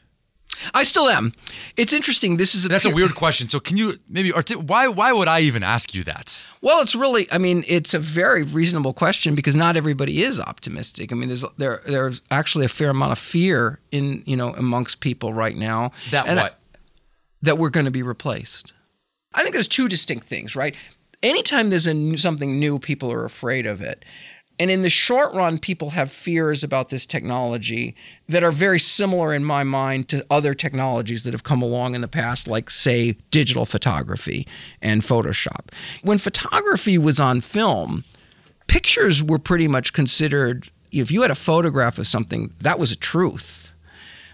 I still am. It's interesting. This is a That's a weird question. So can you maybe arti- why why would I even ask you that? Well, it's really. I mean, it's a very reasonable question because not everybody is optimistic. I mean, there's there there's actually a fair amount of fear in you know amongst people right now That And I- what? that we're going to be replaced. I think there's two distinct things, right? Anytime there's a something new, people are afraid of it. And in the short run, people have fears about this technology that are very similar in my mind to other technologies that have come along in the past, like, say, digital photography and Photoshop. When photography was on film, pictures were pretty much considered, if you had a photograph of something, that was a truth.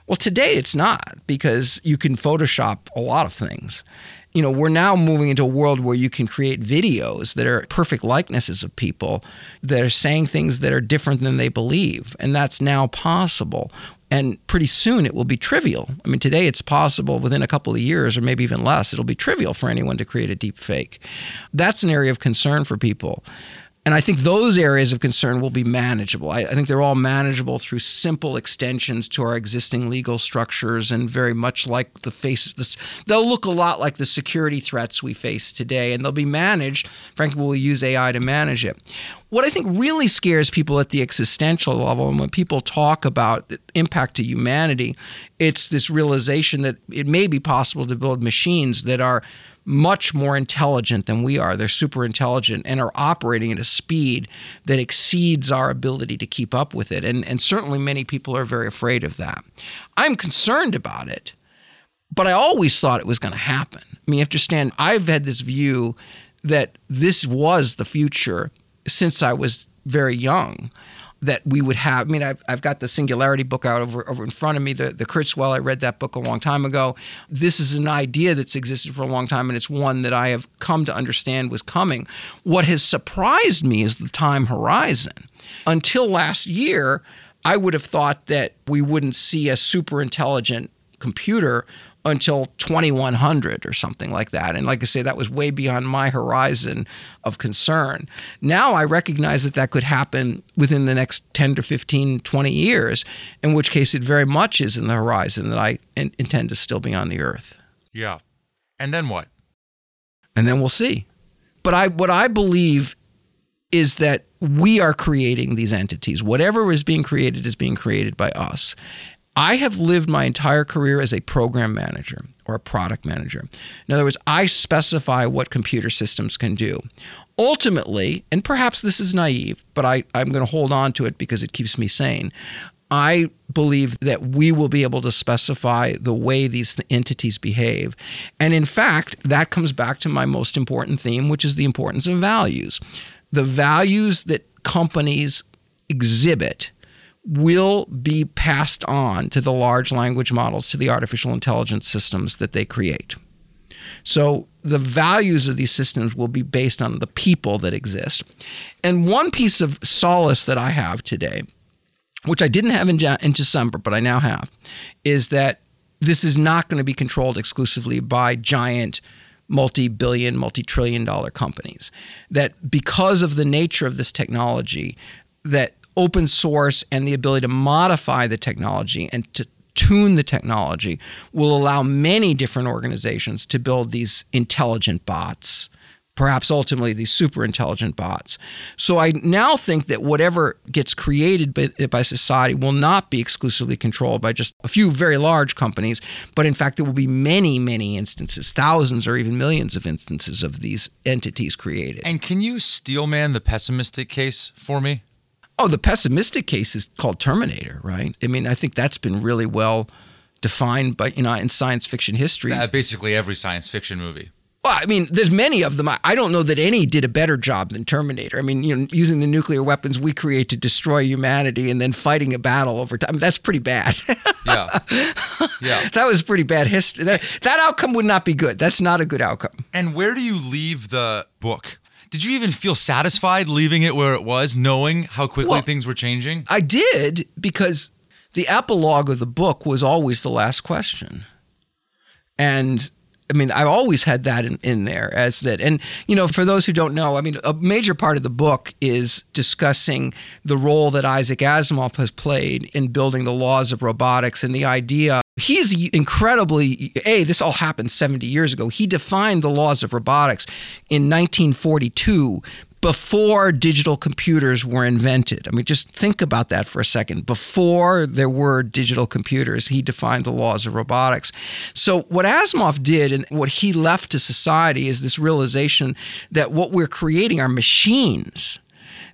Well, today it's not because you can Photoshop a lot of things. You know, we're now moving into a world where you can create videos that are perfect likenesses of people that are saying things that are different than they believe. And that's now possible. And pretty soon it will be trivial. I mean, today it's possible within a couple of years or maybe even less, it'll be trivial for anyone to create a deep fake. That's an area of concern for people. And I think those areas of concern will be manageable. I, I think they're all manageable through simple extensions to our existing legal structures, and very much like the face. They'll look a lot like the security threats we face today, and they'll be managed. Frankly, we'll use AI to manage it. What I think really scares people at the existential level, and when people talk about impact to humanity, it's this realization that it may be possible to build machines that are much more intelligent than we are. They're super intelligent and are operating at a speed that exceeds our ability to keep up with it. And, and certainly many people are very afraid of that. I'm concerned about it, but I always thought it was going to happen. I mean, you have to understand, I've had this view that this was the future since I was very young that we would have. I mean, I've, I've got the Singularity book out over, over in front of me, the, the Kurzweil. I read that book a long time ago. This is an idea that's existed for a long time, and it's one that I have come to understand was coming. What has surprised me is the time horizon. Until last year, I would have thought that we wouldn't see a super intelligent computer until 2100 or something like that. And like I say, that was way beyond my horizon of concern. Now I recognize that that could happen within the next 10 to 15, 20 years, in which case it very much is in the horizon that I in- intend to still be on the earth. Yeah. And then what? And then we'll see. But I, what I believe is that we are creating these entities. Whatever is being created is being created by us. I have lived my entire career as a program manager or a product manager. In other words, I specify what computer systems can do. Ultimately, and perhaps this is naive, but I, I'm going to hold on to it because it keeps me sane. I believe that we will be able to specify the way these entities behave. And in fact, that comes back to my most important theme, which is the importance of values. The values that companies exhibit will be passed on to the large language models, to the artificial intelligence systems that they create. So the values of these systems will be based on the people that exist. And one piece of solace that I have today, which I didn't have in, in December, but I now have, is that this is not going to be controlled exclusively by giant multi billion, multi trillion dollar companies. That because of the nature of this technology, that open source and the ability to modify the technology and to tune the technology will allow many different organizations to build these intelligent bots perhaps ultimately these super intelligent bots. So I now think that whatever gets created by, by, society will not be exclusively controlled by just a few very large companies, but in fact, there will be many, many instances, thousands or even millions of instances of these entities created. And can you steelman the pessimistic case for me? Oh, the pessimistic case is called Terminator, right? I mean, I think that's been really well defined by, you know, in science fiction history. Uh, basically every science fiction movie. Well, I mean, there's many of them. I don't know that any did a better job than Terminator. I mean, you know, using the nuclear weapons we create to destroy humanity and then fighting a battle over time. That's pretty bad. *laughs* Yeah. Yeah. that was pretty bad history. That, that outcome would not be good. That's not a good outcome. And where do you leave the book? Did you even feel satisfied leaving it where it was, knowing how quickly Well- things were changing? I did because the epilogue of the book was always the last question. And I mean, I've always had that in, in there as that. And, you know, for those who don't know, I mean, a major part of the book is discussing the role that Isaac Asimov has played in building the laws of robotics and the idea he's incredibly a this all happened 70 years ago he defined the laws of robotics in 1942 before digital computers were invented. I mean, just think about that for a second. Before there were digital computers, he defined the laws of robotics. So, what Asimov did and what he left to society is this realization that what we're creating are machines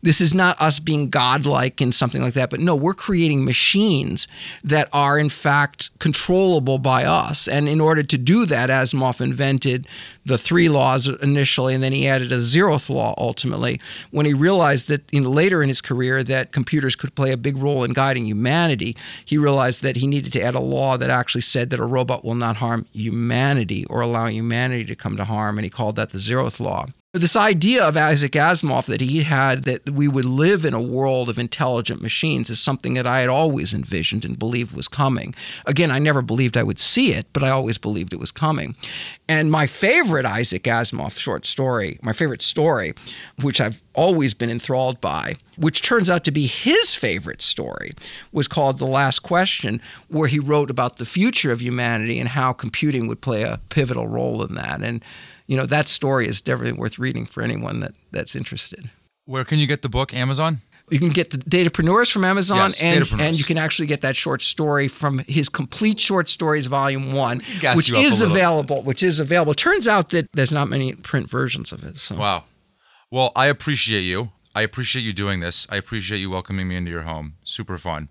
this is not us being godlike and something like that, but no, we're creating machines that are in fact controllable by us. And in order to do that, Asimov invented the three laws initially, and then he added a zeroth law ultimately when he realized that in, later in his career that computers could play a big role in guiding humanity. He realized that he needed to add a law that actually said that a robot will not harm humanity or allow humanity to come to harm, and he called that the zeroth law. This idea of Isaac Asimov that he had that we would live in a world of intelligent machines is something that I had always envisioned and believed was coming. Again, I never believed I would see it, but I always believed it was coming. And my favorite Isaac Asimov short story, my favorite story, which I've always been enthralled by, which turns out to be his favorite story, was called The Last Question, where he wrote about the future of humanity and how computing would play a pivotal role in that. And you know that story is definitely worth reading for anyone that that's interested. Where can you get the book? Amazon. You can get the Datapreneurs from Amazon, yes, and, and you can actually get that short story from his complete short stories, volume one, which is available. Which is available. Turns out that there's not many print versions of it. So. Wow. Well, I appreciate you. I appreciate you doing this. I appreciate you welcoming me into your home. Super fun.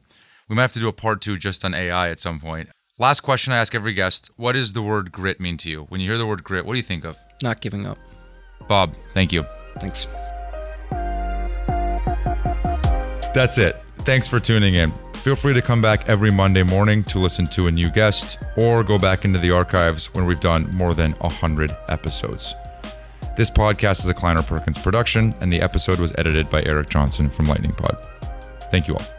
We might have to do a part two just on AI at some point. Last question I ask every guest What does the word grit mean to you? When you hear the word grit, what do you think of? Not giving up. Bob, thank you. Thanks. That's it. Thanks for tuning in. Feel free to come back every Monday morning to listen to a new guest or go back into the archives when we've done more than 100 episodes. This podcast is a Kleiner Perkins production, and the episode was edited by Eric Johnson from Lightning Pod. Thank you all.